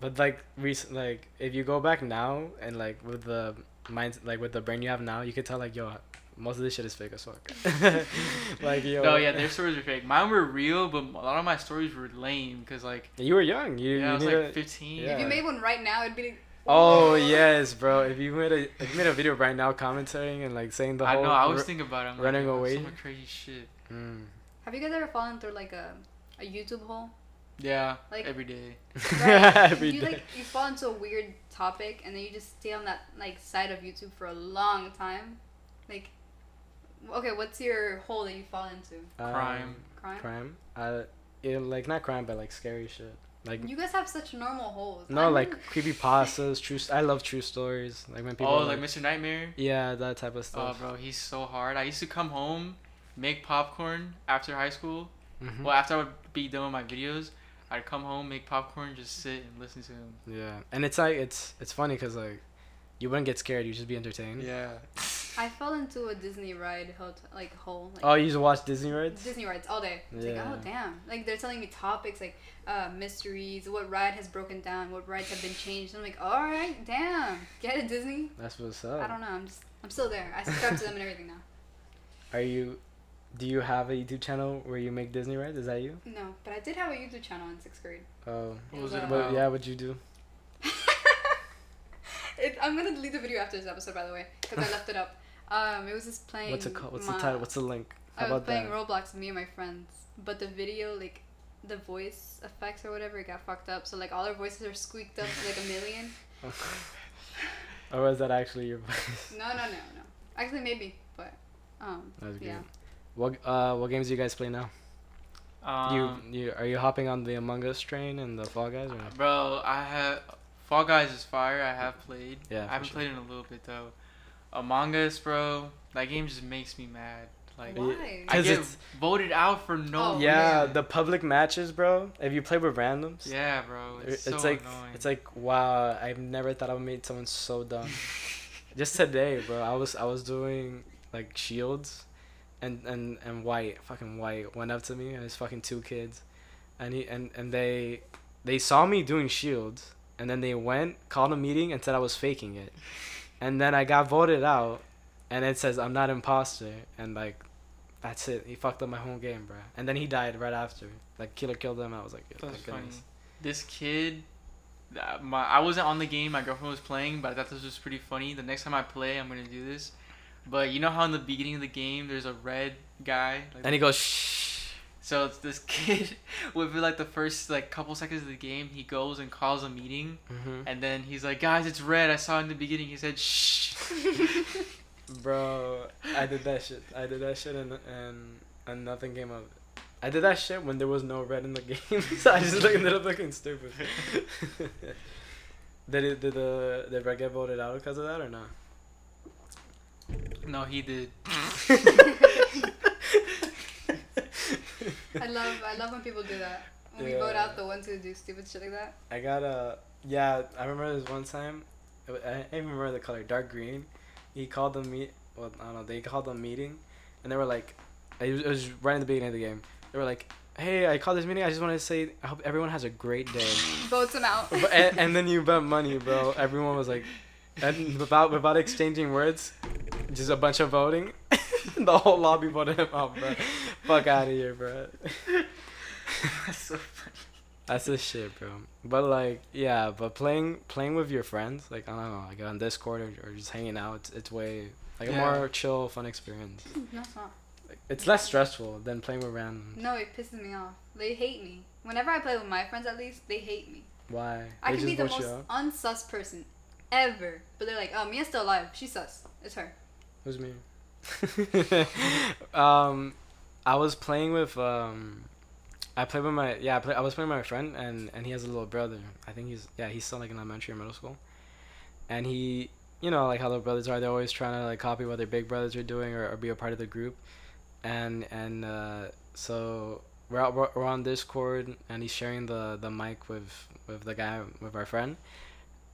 but like recent like if you go back now and like with the mind like with the brain you have now, you could tell like yo, most of this shit is fake as fuck. like yo. No, yeah, their stories are fake. Mine were real, but a lot of my stories were lame because like You were young. You, yeah, you I was like a- 15. Yeah. If you made one right now, it'd be like. Oh yes, bro. If you made a if you made a video right now commentating and like saying the I whole know. I was r- thinking about it. I'm running like, away. Some crazy shit. Mm. Have you guys ever fallen through like a, a YouTube hole? Yeah. Like- every day. Right. Every you day. like you fall into a weird topic and then you just stay on that like side of YouTube for a long time. Like, okay, what's your hole that you fall into? Crime. Um, Crime. crime. Uh, it, like not crime, but like scary shit. Like You guys have such normal holes. no, I'm like creepy pastas. True. I love true stories. Like when people. Oh, are, like Mr. Nightmare. Yeah, that type of stuff. Oh, bro, he's so hard. I used to come home, make popcorn after high school. Mhm. Well, after I would be done with my videos, I'd come home, make popcorn, just sit and listen to him. Yeah, and it's like it's it's funny because like, you wouldn't get scared. You'd just be entertained. Yeah. I fell into a Disney ride hole, like hole. Like, Oh, you used to watch Disney rides. Disney rides all day. It's like, Yeah. oh damn! Like they're telling me topics like uh, mysteries, what ride has broken down, what rides have been changed. I'm like, all right, damn, get it, Disney. That's what's up. I don't know. I'm just, I'm still there. I subscribe to them and everything now. Are you? Do you have a YouTube channel where you make Disney rides? Is that you? No, but I did have a YouTube channel in sixth grade. Oh. What was it about? yeah, what'd you do? it, I'm gonna delete the video after this episode, by the way, because I left it up. Um, it was just playing. What's it called? What's my- the title? What's the link? How I was playing that? Roblox with me and my friends, but the video, like, the voice effects or whatever, it got fucked up. So like all our voices are squeaked up to like a million. or was that actually your voice? No, no, no, no. Actually, maybe, but um, That's good. yeah. What uh what games do you guys play now? Um, you you are you hopping on the Among Us train and the Fall Guys or not? Bro, I have Fall Guys is fire. I have played. Yeah, I haven't sure. played in a little bit though. Among Us, bro. That game just makes me mad. Like Why? I 'Cause get it's- voted out for no. Oh, yeah, reason. the public matches, bro. If you play with randoms, Yeah, bro. It's, it's, so like annoying. it's like wow. I've never thought I would meet someone so dumb. Just today, bro. I was I was doing like shields, and and and white fucking white went up to me and his fucking two kids, and he and and they they saw me doing shields and then they went called a meeting and said I was faking it, and then I got voted out, and it says I'm not imposter and like. That's it. He fucked up my whole game, bro. And then he died right after. Like killer killed him. I was like, That's funny. This kid, uh, my I wasn't on the game. My girlfriend was playing, but I thought this was pretty funny. The next time I play, I'm gonna do this. But you know how in the beginning of the game, there's a red guy. Like, And he goes, shh. So it's this kid within like the first like couple seconds of the game, he goes and calls a meeting, Mm-hmm. and then he's like, "Guys, it's red. I saw it in the beginning." He said, "Shh." Bro, I did that shit. I did that shit and and and nothing came of it. I did that shit when there was no red in the game, so I just ended up looking stupid. did it? Did the did Red get voted out because of that or not? No, he did. I love, I love when people do that. When we vote out the ones who do stupid shit like that. I got a yeah. I remember this one time. I don't even remember the color, dark green. He called them meet. Well, I don't know. They called them meeting, and they were like, it was, right in the beginning of the game. They were like, "Hey, I called this meeting. I just wanted to say I hope everyone has a great day." Votes them out. and, and then you bet money, bro. Everyone was like, and without without exchanging words, just a bunch of voting. the whole lobby voted him out, bro. Fuck out of here, bro. That's so funny. That's the shit, bro. But like, yeah, but playing playing with your friends, like I don't know, like on Discord or, or just hanging out, it's, it's way like Yeah. a more chill, fun experience. Hmm, no, it's not. Like, it's less stressful than playing with randoms. No, it pisses me off. They hate me. Whenever I play with my friends, at least, they hate me. Why? I They can be the most unsus person ever. But they're like, oh, Mia's still alive. She's sus. It's her. Who's me? um, I was playing with um, I played with my yeah I, play, I was playing with my friend and and he has a little brother. I think he's yeah he's still like in elementary or middle school, and he you know like how little brothers are they're always trying to like copy what their big brothers are doing or, or be a part of the group, and and uh, so we're, we're on Discord and he's sharing the the mic with with the guy with our friend,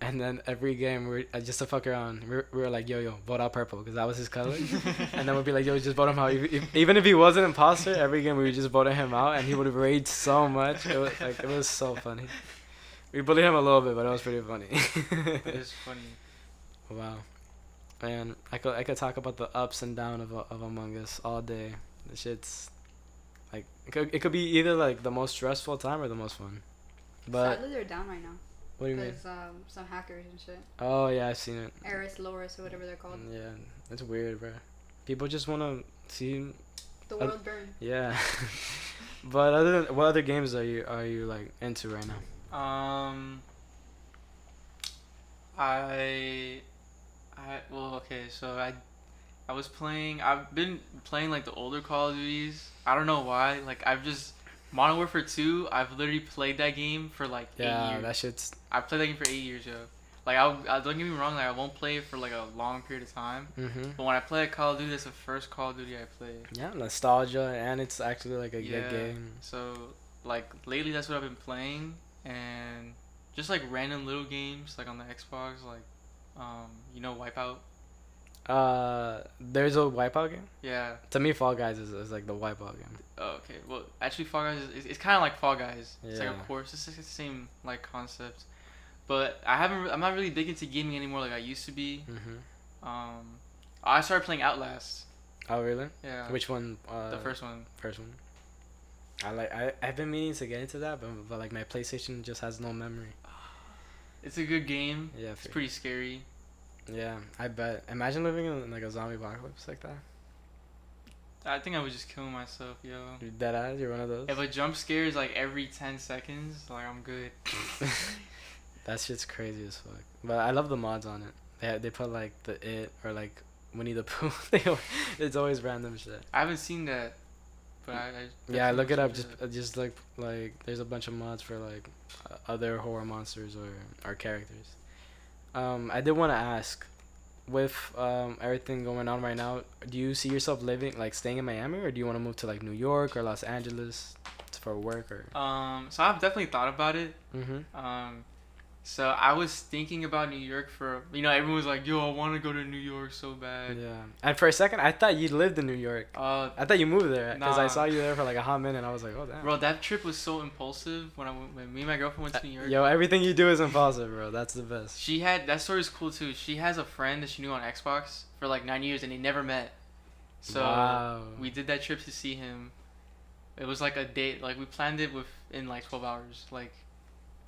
And then every game, we uh, just to fuck around, we were, we were like, yo, yo, vote out purple, because that was his color. and then we'd be like, yo, just vote him out. If, if, even if he was an imposter, every game we would just vote him out, and he would rage so much. It was like it was so funny. We bullied him a little bit, but it was pretty funny. It is funny. wow, man, I could I could talk about the ups and downs of of Among Us all day. The shit's like it could, it could be either like the most stressful time or the most fun. But Sadly, they're down right now what do you mean? because um, some hackers and shit, Oh yeah, I've seen it. Eris, Loris, or whatever they're called. Yeah, it's weird, bro. People just want to see The Uh, world burn. Yeah. but other than what other games are you are you like into right now? Um, I, I well okay, so I, I was playing. I've been playing like the older Call of Duties. I don't know why. Like I've just Modern Warfare Two. I've literally played that game for like eight Yeah, years. that shit's I played that game for eight years, yo. Like I, I don't get me wrong. Like I won't play it for like a long period of time. mhm. But when I play Call of Duty, that's the first Call of Duty I played. Yeah, nostalgia and it's actually like a Yeah. good game. So like lately, that's what I've been playing, and just like random little games like on the Xbox, like um, you know, Wipeout. Uh, there's a Wipeout game. Yeah. To me, Fall Guys is, is like the Wipeout game. Oh, okay. Well, actually, Fall Guys is it's kind of like Fall Guys. It's like Yeah. a course. It's like the same like concept. But I haven't. I'm not really big into gaming anymore like I used to be. Mhm. Um, I started playing Outlast. Oh really? Yeah. Which one? Uh, the first one. First one. I like. I I've been meaning to get into that, but but like my PlayStation just has no memory. It's a good game. Yeah. It's pretty scary. Yeah, I bet. Imagine living in like a zombie apocalypse like that. I think I would just kill myself, yo. You're dead ass. You're one of those. If a jump scare is like every ten seconds, like I'm good. that shit's crazy as fuck. But I love the mods on it. They they put like the it or like Winnie the Pooh. they it's always random shit. I haven't seen that, but I. I Yeah, look it up. Just uh, just like like there's a bunch of mods for like uh, other horror monsters or or characters. Um, I did want to ask, with um everything going on right now, do you see yourself living like staying in Miami or do you want to move to like New York or Los Angeles for work or? Um, so I've definitely thought about it. Mm-hmm. Um, so I was thinking about New York for you know everyone was like, yo, I want to go to New York so bad. Yeah. And for a second, I thought you lived in New York. Uh, I thought you moved there because I saw you there for like a hot minute. and I was like, oh damn. bro, that trip was so impulsive when I went, when me and my girlfriend went to New York. Yo, everything you do is impulsive, bro. That's the best. She had that story's cool too. She has a friend that she knew on Xbox for like nine years and they never met. So wow. we did that trip to see him. It was like a date. Like we planned it within like twelve hours. Like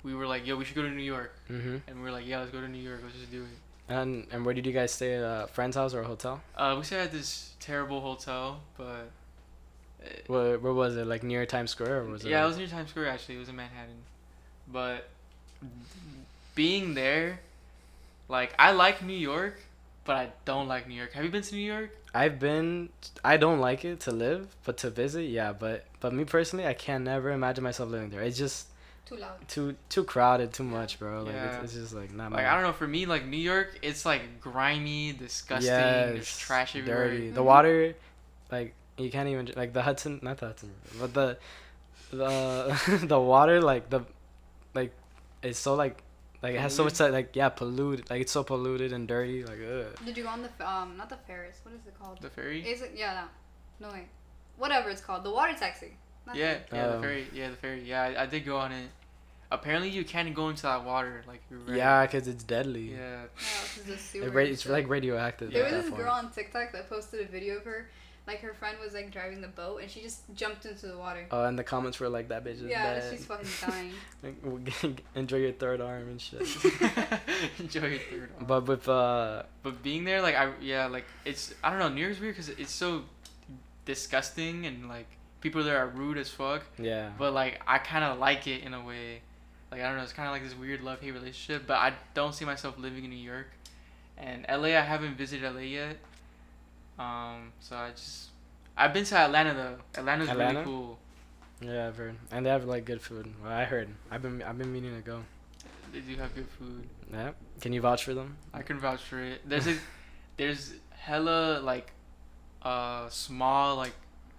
we were like, yo, we should go to New York, Mm-hmm. and we were like, yeah, let's go to New York. Let's just do it. And and where did you guys stay? At a friend's house or a hotel? Uh, we stayed at this terrible hotel, but uh, Where, where was it? Like near Times Square or was it? yeah, it like- was near Times Square actually. It was in Manhattan, but being there, like I like New York, but I don't like New York. Have you been to New York? I've been. I don't like it to live, but to visit, yeah. But but me personally, I can never imagine myself living there. It's just Too loud. too too crowded, too much, bro. Like Yeah. it's, it's just like not. Like my- I don't know. For me, like New York, it's like grimy, disgusting. Yes, There's trash everywhere. dirty. The Mhm. water, like you can't even like the Hudson, not the Hudson, but the the the water, like the like it's so like like it has so much like yeah polluted, like it's so polluted and dirty, like ugh. Did you go on the f- um not the Ferris? What is it called? The ferry. Is it yeah that? No wait. Whatever it's called. The water taxi. Not Yeah, the- yeah, the Um, ferry. Yeah, the ferry. Yeah, I, I did go on it. Apparently, you can't go into that water. Like right. Yeah, cause it's deadly. Yeah. Yeah, this is sewer. It ra- it's like radioactive. There was this point. girl on TikTok that posted a video of her, like her friend was like driving the boat and she just jumped into the water. Oh, and the comments were like that bitch is yeah, dead. she's fucking dying. Enjoy your third arm and shit. Enjoy your third. arm. but with uh, But being there, like I yeah, like it's I don't know. New York's weird because it's so disgusting and like people there are rude as fuck. yeah. But like I kind of like it in a way. Like I don't know. It's kind of like this weird love hate relationship. But I don't see myself living in New York. And LA, I haven't visited LA yet. Um, so I just I've been to Atlanta though. Atlanta's Atlanta? really cool. Yeah, I've heard, and they have like good food. Well, I heard. I've been I've been meaning to go. They do have good food. Yeah. Can you vouch for them? I can vouch for it. There's a there's hella like uh small like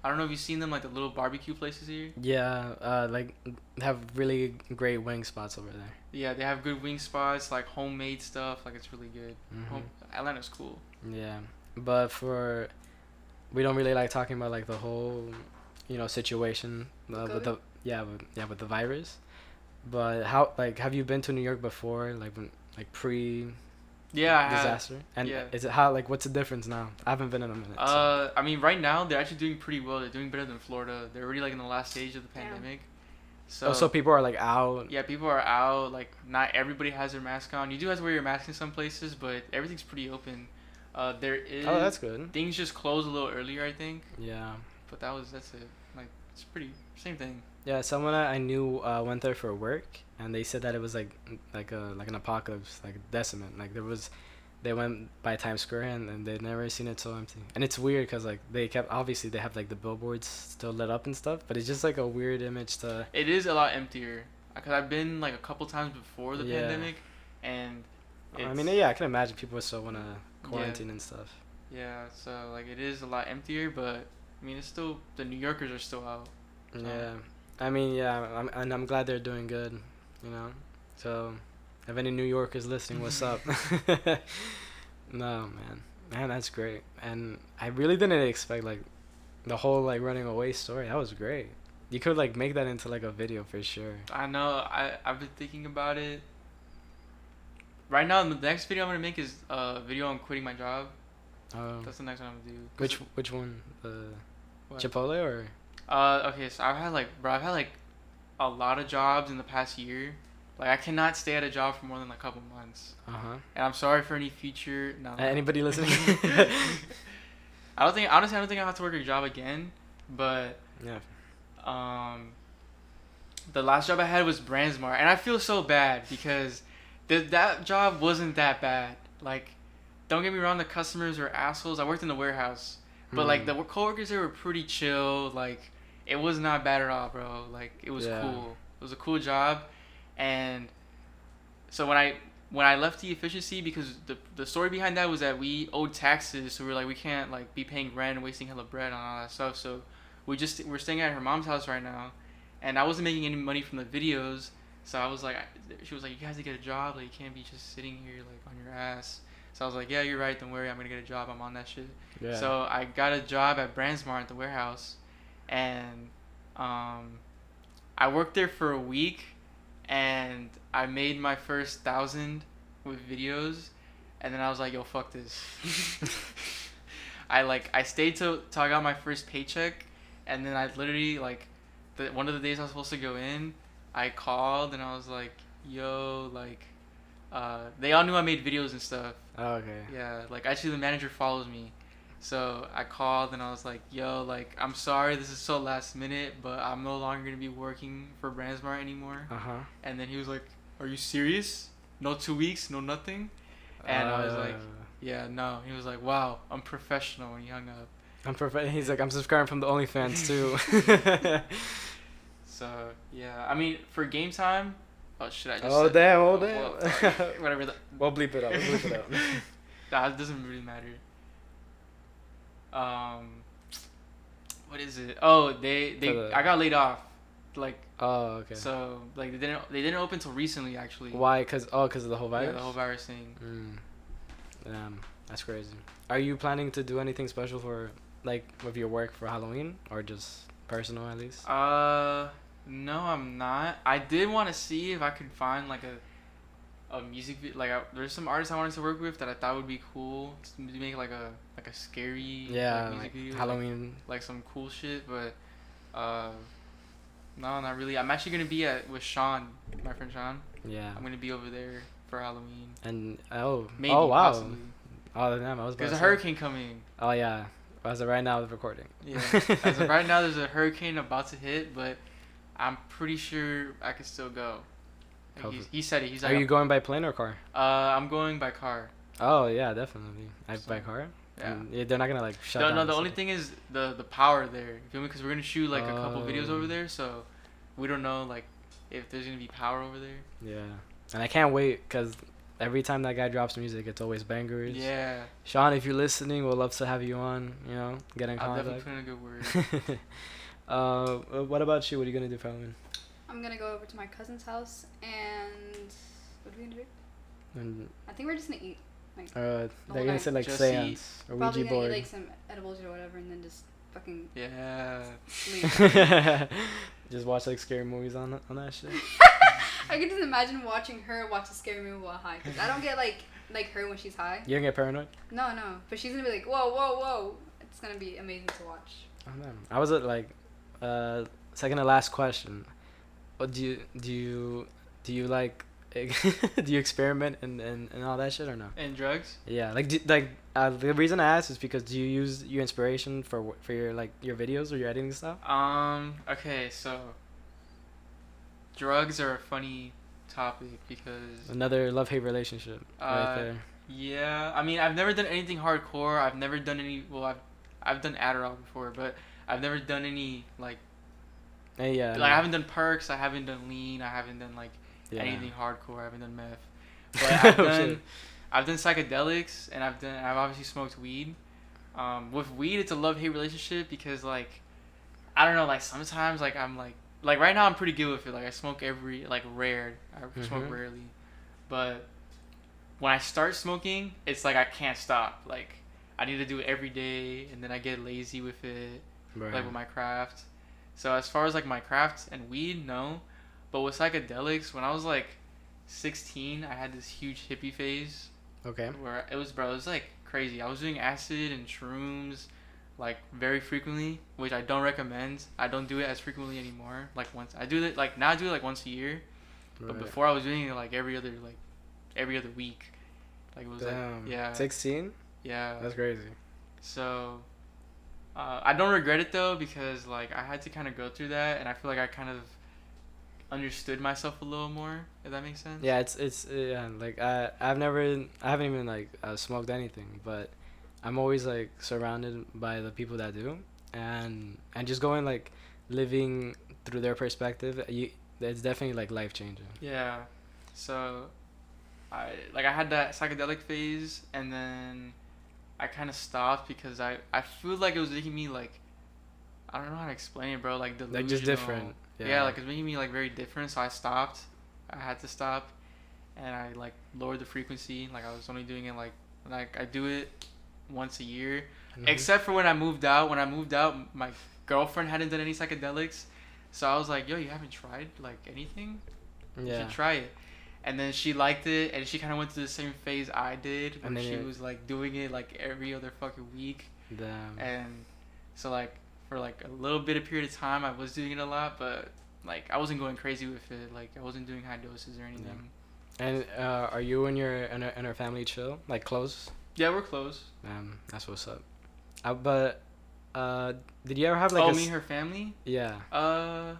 I don't know if you've seen them like the little barbecue places here. Yeah, uh, like have really great wing spots over there. Yeah, they have good wing spots, like homemade stuff. Like it's really good. Mhm. Home, Atlanta's cool. Yeah, but for we don't really like talking about like the whole, you know, situation uh, with the yeah with, yeah with the virus. But how like have you been to New York before like when like pre Yeah, disaster and yeah. is it how like what's the difference now? I haven't been in a minute. so- Uh, I mean, right now they're actually doing pretty well. They're doing better than Florida. They're already like in the last stage of the Damn. pandemic. So, oh, so people are like out. yeah, people are out. Like not everybody has their mask on. You do have to wear your mask in some places, but everything's pretty open. Uh, there is. Oh, that's good. Things just closed a little earlier, I think. Yeah. But that was that's it. Like it's pretty same thing. Yeah, someone I I knew uh, went there for work, and they said that it was like like a like an apocalypse, like decimate. Like there was, they went by Times Square and, and they'd never seen it so empty. And it's weird because like they kept obviously they have like the billboards still lit up and stuff, but it's just like a weird image to. It is a lot emptier. Cause I've been like a couple times before the Yeah. pandemic, and I mean, yeah, I can imagine people still want to quarantine and stuff. Yeah, so like it is a lot emptier, but I mean it's still the New Yorkers are still out. So- Yeah, I mean, yeah, I'm, and I'm glad they're doing good, you know. So, if any New Yorkers listening, what's up? no, man, man, that's great, and I really didn't expect like the whole like running away story. That was great. You could like make that into like a video for sure. I know. I I've been thinking about it. Right now, the next video I'm gonna make is a video on quitting my job. Um, That's the next one I'm gonna do. which which one? The what? Chipotle or? Uh, okay, so I've had like, bro, I've had like a lot of jobs in the past year. Like I cannot stay at a job for more than like a couple months. Uh huh. And I'm sorry for any future. No. no. Anybody listening? I don't think honestly I don't think I have to work a job again, but yeah. um the last job I had was Brandsmart and I feel so bad because th- that job wasn't that bad. Like don't get me wrong the customers were assholes. I worked in the warehouse, but like Hmm. the coworkers there were pretty chill. Like it was not bad at all, bro. Like it was Yeah. cool. It was a cool job and so when I when I left the efficiency because the the story behind that was that we owed taxes, so we are like we can't like be paying rent and wasting hella bread on all that stuff. So we just we're staying at her mom's house right now, and I wasn't making any money from the videos. So I was like, she was like, you guys need to get a job. Like you can't be just sitting here like on your ass. So I was like, yeah, you're right. Don't worry, I'm gonna get a job. I'm on that shit. Yeah. So I got a job at Brandsmart at the warehouse, and um, I worked there for a week, and I made my first thousand with videos, and then I was like, yo, fuck this. I like I stayed till till I got my first paycheck, and then I literally like, the one of the days I was supposed to go in, I called and I was like, yo, like, uh, they all knew I made videos and stuff. oh, okay. Yeah, like actually the manager follows me. So I called and I was like, yo, like I'm sorry this is so last minute, but I'm no longer gonna be working for Brandsmart anymore. Uh huh. And then he was like, Are you serious? No two weeks, no nothing? And I was like, Yeah, no. He was like, Wow, I'm professional when he hung up. I'm perfect. He's like, I'm subscribing from the OnlyFans too. So yeah. I mean for game time Oh shit I just Oh, damn, oh, damn. whatever the, we'll bleep it out. We'll bleep it out. Nah, it doesn't really matter. Um, what is it? Oh, they they the- I got laid off, like Oh, okay. so like they didn't they didn't open till recently actually. Why? Cause oh, cause of the whole virus. Yeah, the whole virus thing. Mm. Damn, that's crazy. Are you planning to do anything special for like with your work for Halloween or just personal at least? Uh, no, I'm not. I did want to see if I could find like a a music video. Like I, there's some artists I wanted to work with that I thought would be cool to make like a like a scary yeah, like, music like video, like- Halloween. like some cool shit, but uh, no, not really. I'm actually gonna be at with Sean, my friend Sean. yeah. I'm gonna be over there for Halloween. And oh, Maybe oh wow. possibly. Oh damn, I was. There's a hurricane coming. Oh yeah. As of right now, the recording. Yeah. As of right now, there's a hurricane about to hit, but I'm pretty sure I can still go. Like, Hope- he said it. He's Are you going by plane or car? uh, I'm going by car. Oh yeah, definitely. I So, by car. Yeah. And, they're not gonna like shut No, down. no. The so- only thing is the the power there. You feel me? Because we're gonna shoot like a couple videos Oh. over there, so we don't know like if there's gonna be power over there. Yeah, and I can't wait because every time that guy drops music, it's always bangers. Yeah. Sean, if you're listening, we'd love to have you on. You know, get in I'll definitely contact. put in a good word. uh, what about you? What are you gonna do for Halloween? I'm gonna go over to my cousin's house and what are we gonna do? And I think we're just gonna eat. uh, whole they're gonna night. say like Just seance or Probably Ouija gonna board. eat like some edibles or whatever, and then just fucking Yeah. sleep. Just watch like scary movies on that- on that shit. I can just imagine watching her watch a scary movie while high. Cause I don't get like like her when she's high. You don't get paranoid? No, no. But she's gonna be like, whoa, whoa, whoa. It's gonna be amazing to watch. Man, I was at like, uh, second to last question. Do you do? You do you like? do you experiment and, and, and all that shit or no? And drugs? Yeah, like do, like uh, the reason I asked is because do you use your inspiration for for your like your videos or your editing stuff? Um, okay, so drugs are a funny topic because Another love hate relationship right Uh, there. yeah, I mean, I've never done anything hardcore. I've never done any well, I've I've done Adderall before, but I've never done any like Hey, yeah, like no, I haven't done perks, I haven't done lean, I haven't done like yeah. anything hardcore. I haven't done meth. But I've Oh, done. I've done psychedelics and I've done I've obviously smoked weed. Um, with weed, it's a love hate relationship because like I don't know, like sometimes like I'm like like right now I'm pretty good with it. Like I smoke every like rare. I smoke Mhm. rarely, but when I start smoking, it's like I can't stop. Like I need to do it every day, and then I get lazy with it Right. like with my craft. So as far as like my crafts and weed, no. But with psychedelics, when I was like 16, I had this huge hippie phase okay. where it was bro, it was like crazy. I was doing acid and shrooms like very frequently, which I don't recommend. I don't do it as frequently anymore. Like once I do it like now I do it like once a year, but before I was doing it like every other like every other week. Like it was Damn. like yeah. Sixteen. yeah. That's crazy. So, uh, I don't regret it though because like I had to kind of go through that, and I feel like I kind of understood myself a little more. If that makes sense. Yeah, it's it's yeah. Like I I've never I haven't even like uh, smoked anything, but I'm always like surrounded by the people that do, and and just going like living through their perspective. You it's definitely like life changing. Yeah. So, I like I had that psychedelic phase, and then I kind of stopped because I I feel like it was making me like. I don't know how to explain it, bro. Like delusional. Like just different. Yeah. like it's making me like very different. So I stopped. I had to stop, and I like lowered the frequency. Like I was only doing it like like I do it once a year. Mhm. Except for when I moved out. When I moved out, my girlfriend hadn't done any psychedelics, so I was like, "Yo, you haven't tried like anything? You yeah. should try it." And then she liked it, and she kind of went through the same phase I did, where And then she you- was like doing it like every other fucking week. Damn. And so like for like a little bit of period of time, I was doing it a lot, but like I wasn't going crazy with it. Like I wasn't doing high doses or anything. And uh, are you and your and our, and family chill? Like close? Yeah, we're close. Um, that's what's up. Uh, but uh, did you ever have like oh, a me her family. yeah Uh,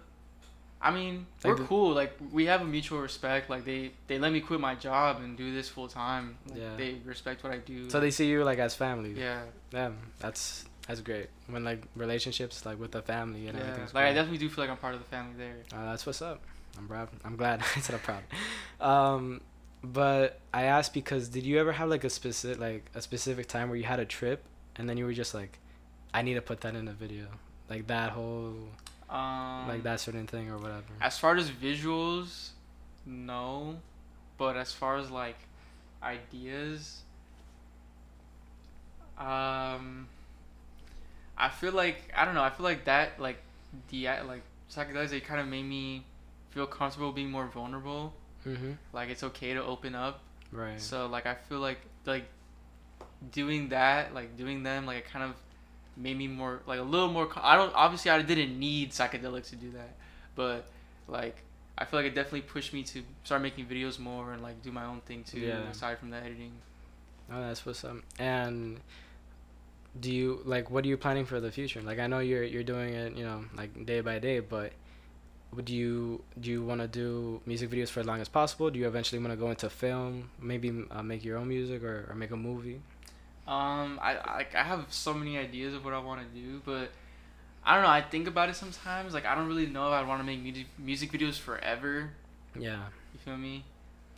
I mean, Like we're the- cool. Like we have a mutual respect. Like they they let me quit my job and do this full time. Like, Yeah. They respect what I do. so they see you like as family yeah. yeah that's that's great when like relationships like with the family and yeah. everything's Like I definitely do feel like I'm part of the family there. Uh, that's what's up. I'm proud. I'm glad. I said I'm proud. Um, but I asked because did you ever have like a specific like a specific time where you had a trip and then you were just like, I need to put that in a video, like that whole Um, like that certain thing or whatever. As far as visuals, no, but as far as like ideas, um, I feel like I don't know. I feel like that like the like psychedelics they kind of made me feel comfortable being more vulnerable. Mm-hmm. Like it's okay to open up. Right. So like I feel like like doing that, like doing them, like it kind of made me more like a little more. I don't obviously I didn't need psychedelics to do that, but like I feel like it definitely pushed me to start making videos more and like do my own thing too, Yeah. aside from the editing. Oh, that's what's up. And do you like what are you planning for the future? Like I know you're you're doing it, you know, like day by day, but would you do you want to do music videos for as long as possible? Do you eventually want to go into film, maybe uh, make your own music or, or make a movie? Um, I like I have so many ideas of what I want to do, but I don't know. I think about it sometimes. Like I don't really know if I want to make music music videos forever. Yeah. You feel me?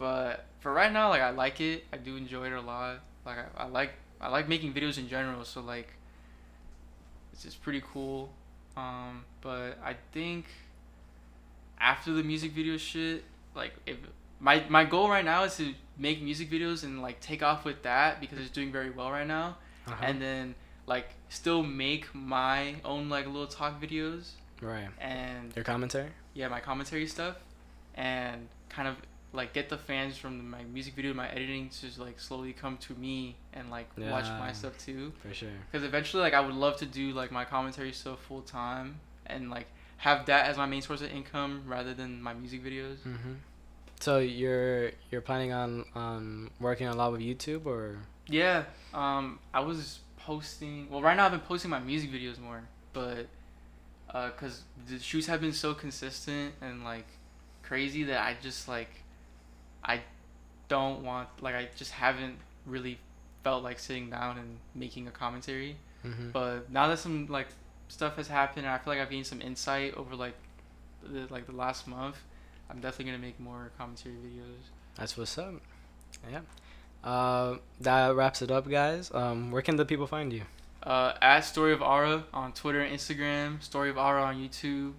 but for right now, like I like it. I do enjoy it a lot. Like I, I like I like making videos in general. So like, it's just pretty cool. Um, but I think after the music video shit, like if my my goal right now is to make music videos and like take off with that because it's doing very well right now, Uh-huh. and then like still make my own like little talk videos right. and Your commentary. yeah my commentary stuff and kind of like get the fans from my music video my editing to just, like slowly come to me and like watch my stuff too For sure. because eventually like i would love to do like my commentary stuff full time and like have that as my main source of income rather than my music videos Mm-hmm. So you're you're planning on on working a lot with YouTube or yeah um i was posting well right now i've been posting my music videos more but uh because the shoots have been so consistent and like crazy that i just like i don't want like i just haven't really felt like sitting down and making a commentary mm-hmm. but now that some like stuff has happened and i feel like i've gained some insight over like the like the last month i'm definitely gonna make more commentary videos That's what's up. Yeah. Uh, that wraps it up, guys. Um, where can the people find you? uh, at Story of Ara on Twitter and Instagram, Story of Ara on YouTube,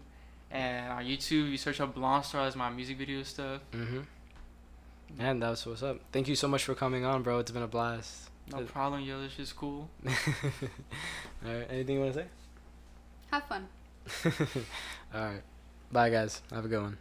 and on YouTube you search up Blonde Star as my music video stuff. Mm-hmm. And that's what's up. Thank you so much for coming on, bro. It's been a blast. No Uh, problem, yo. This is cool. All right. Anything you want to say? Have fun. All right. Bye, guys. Have a good one.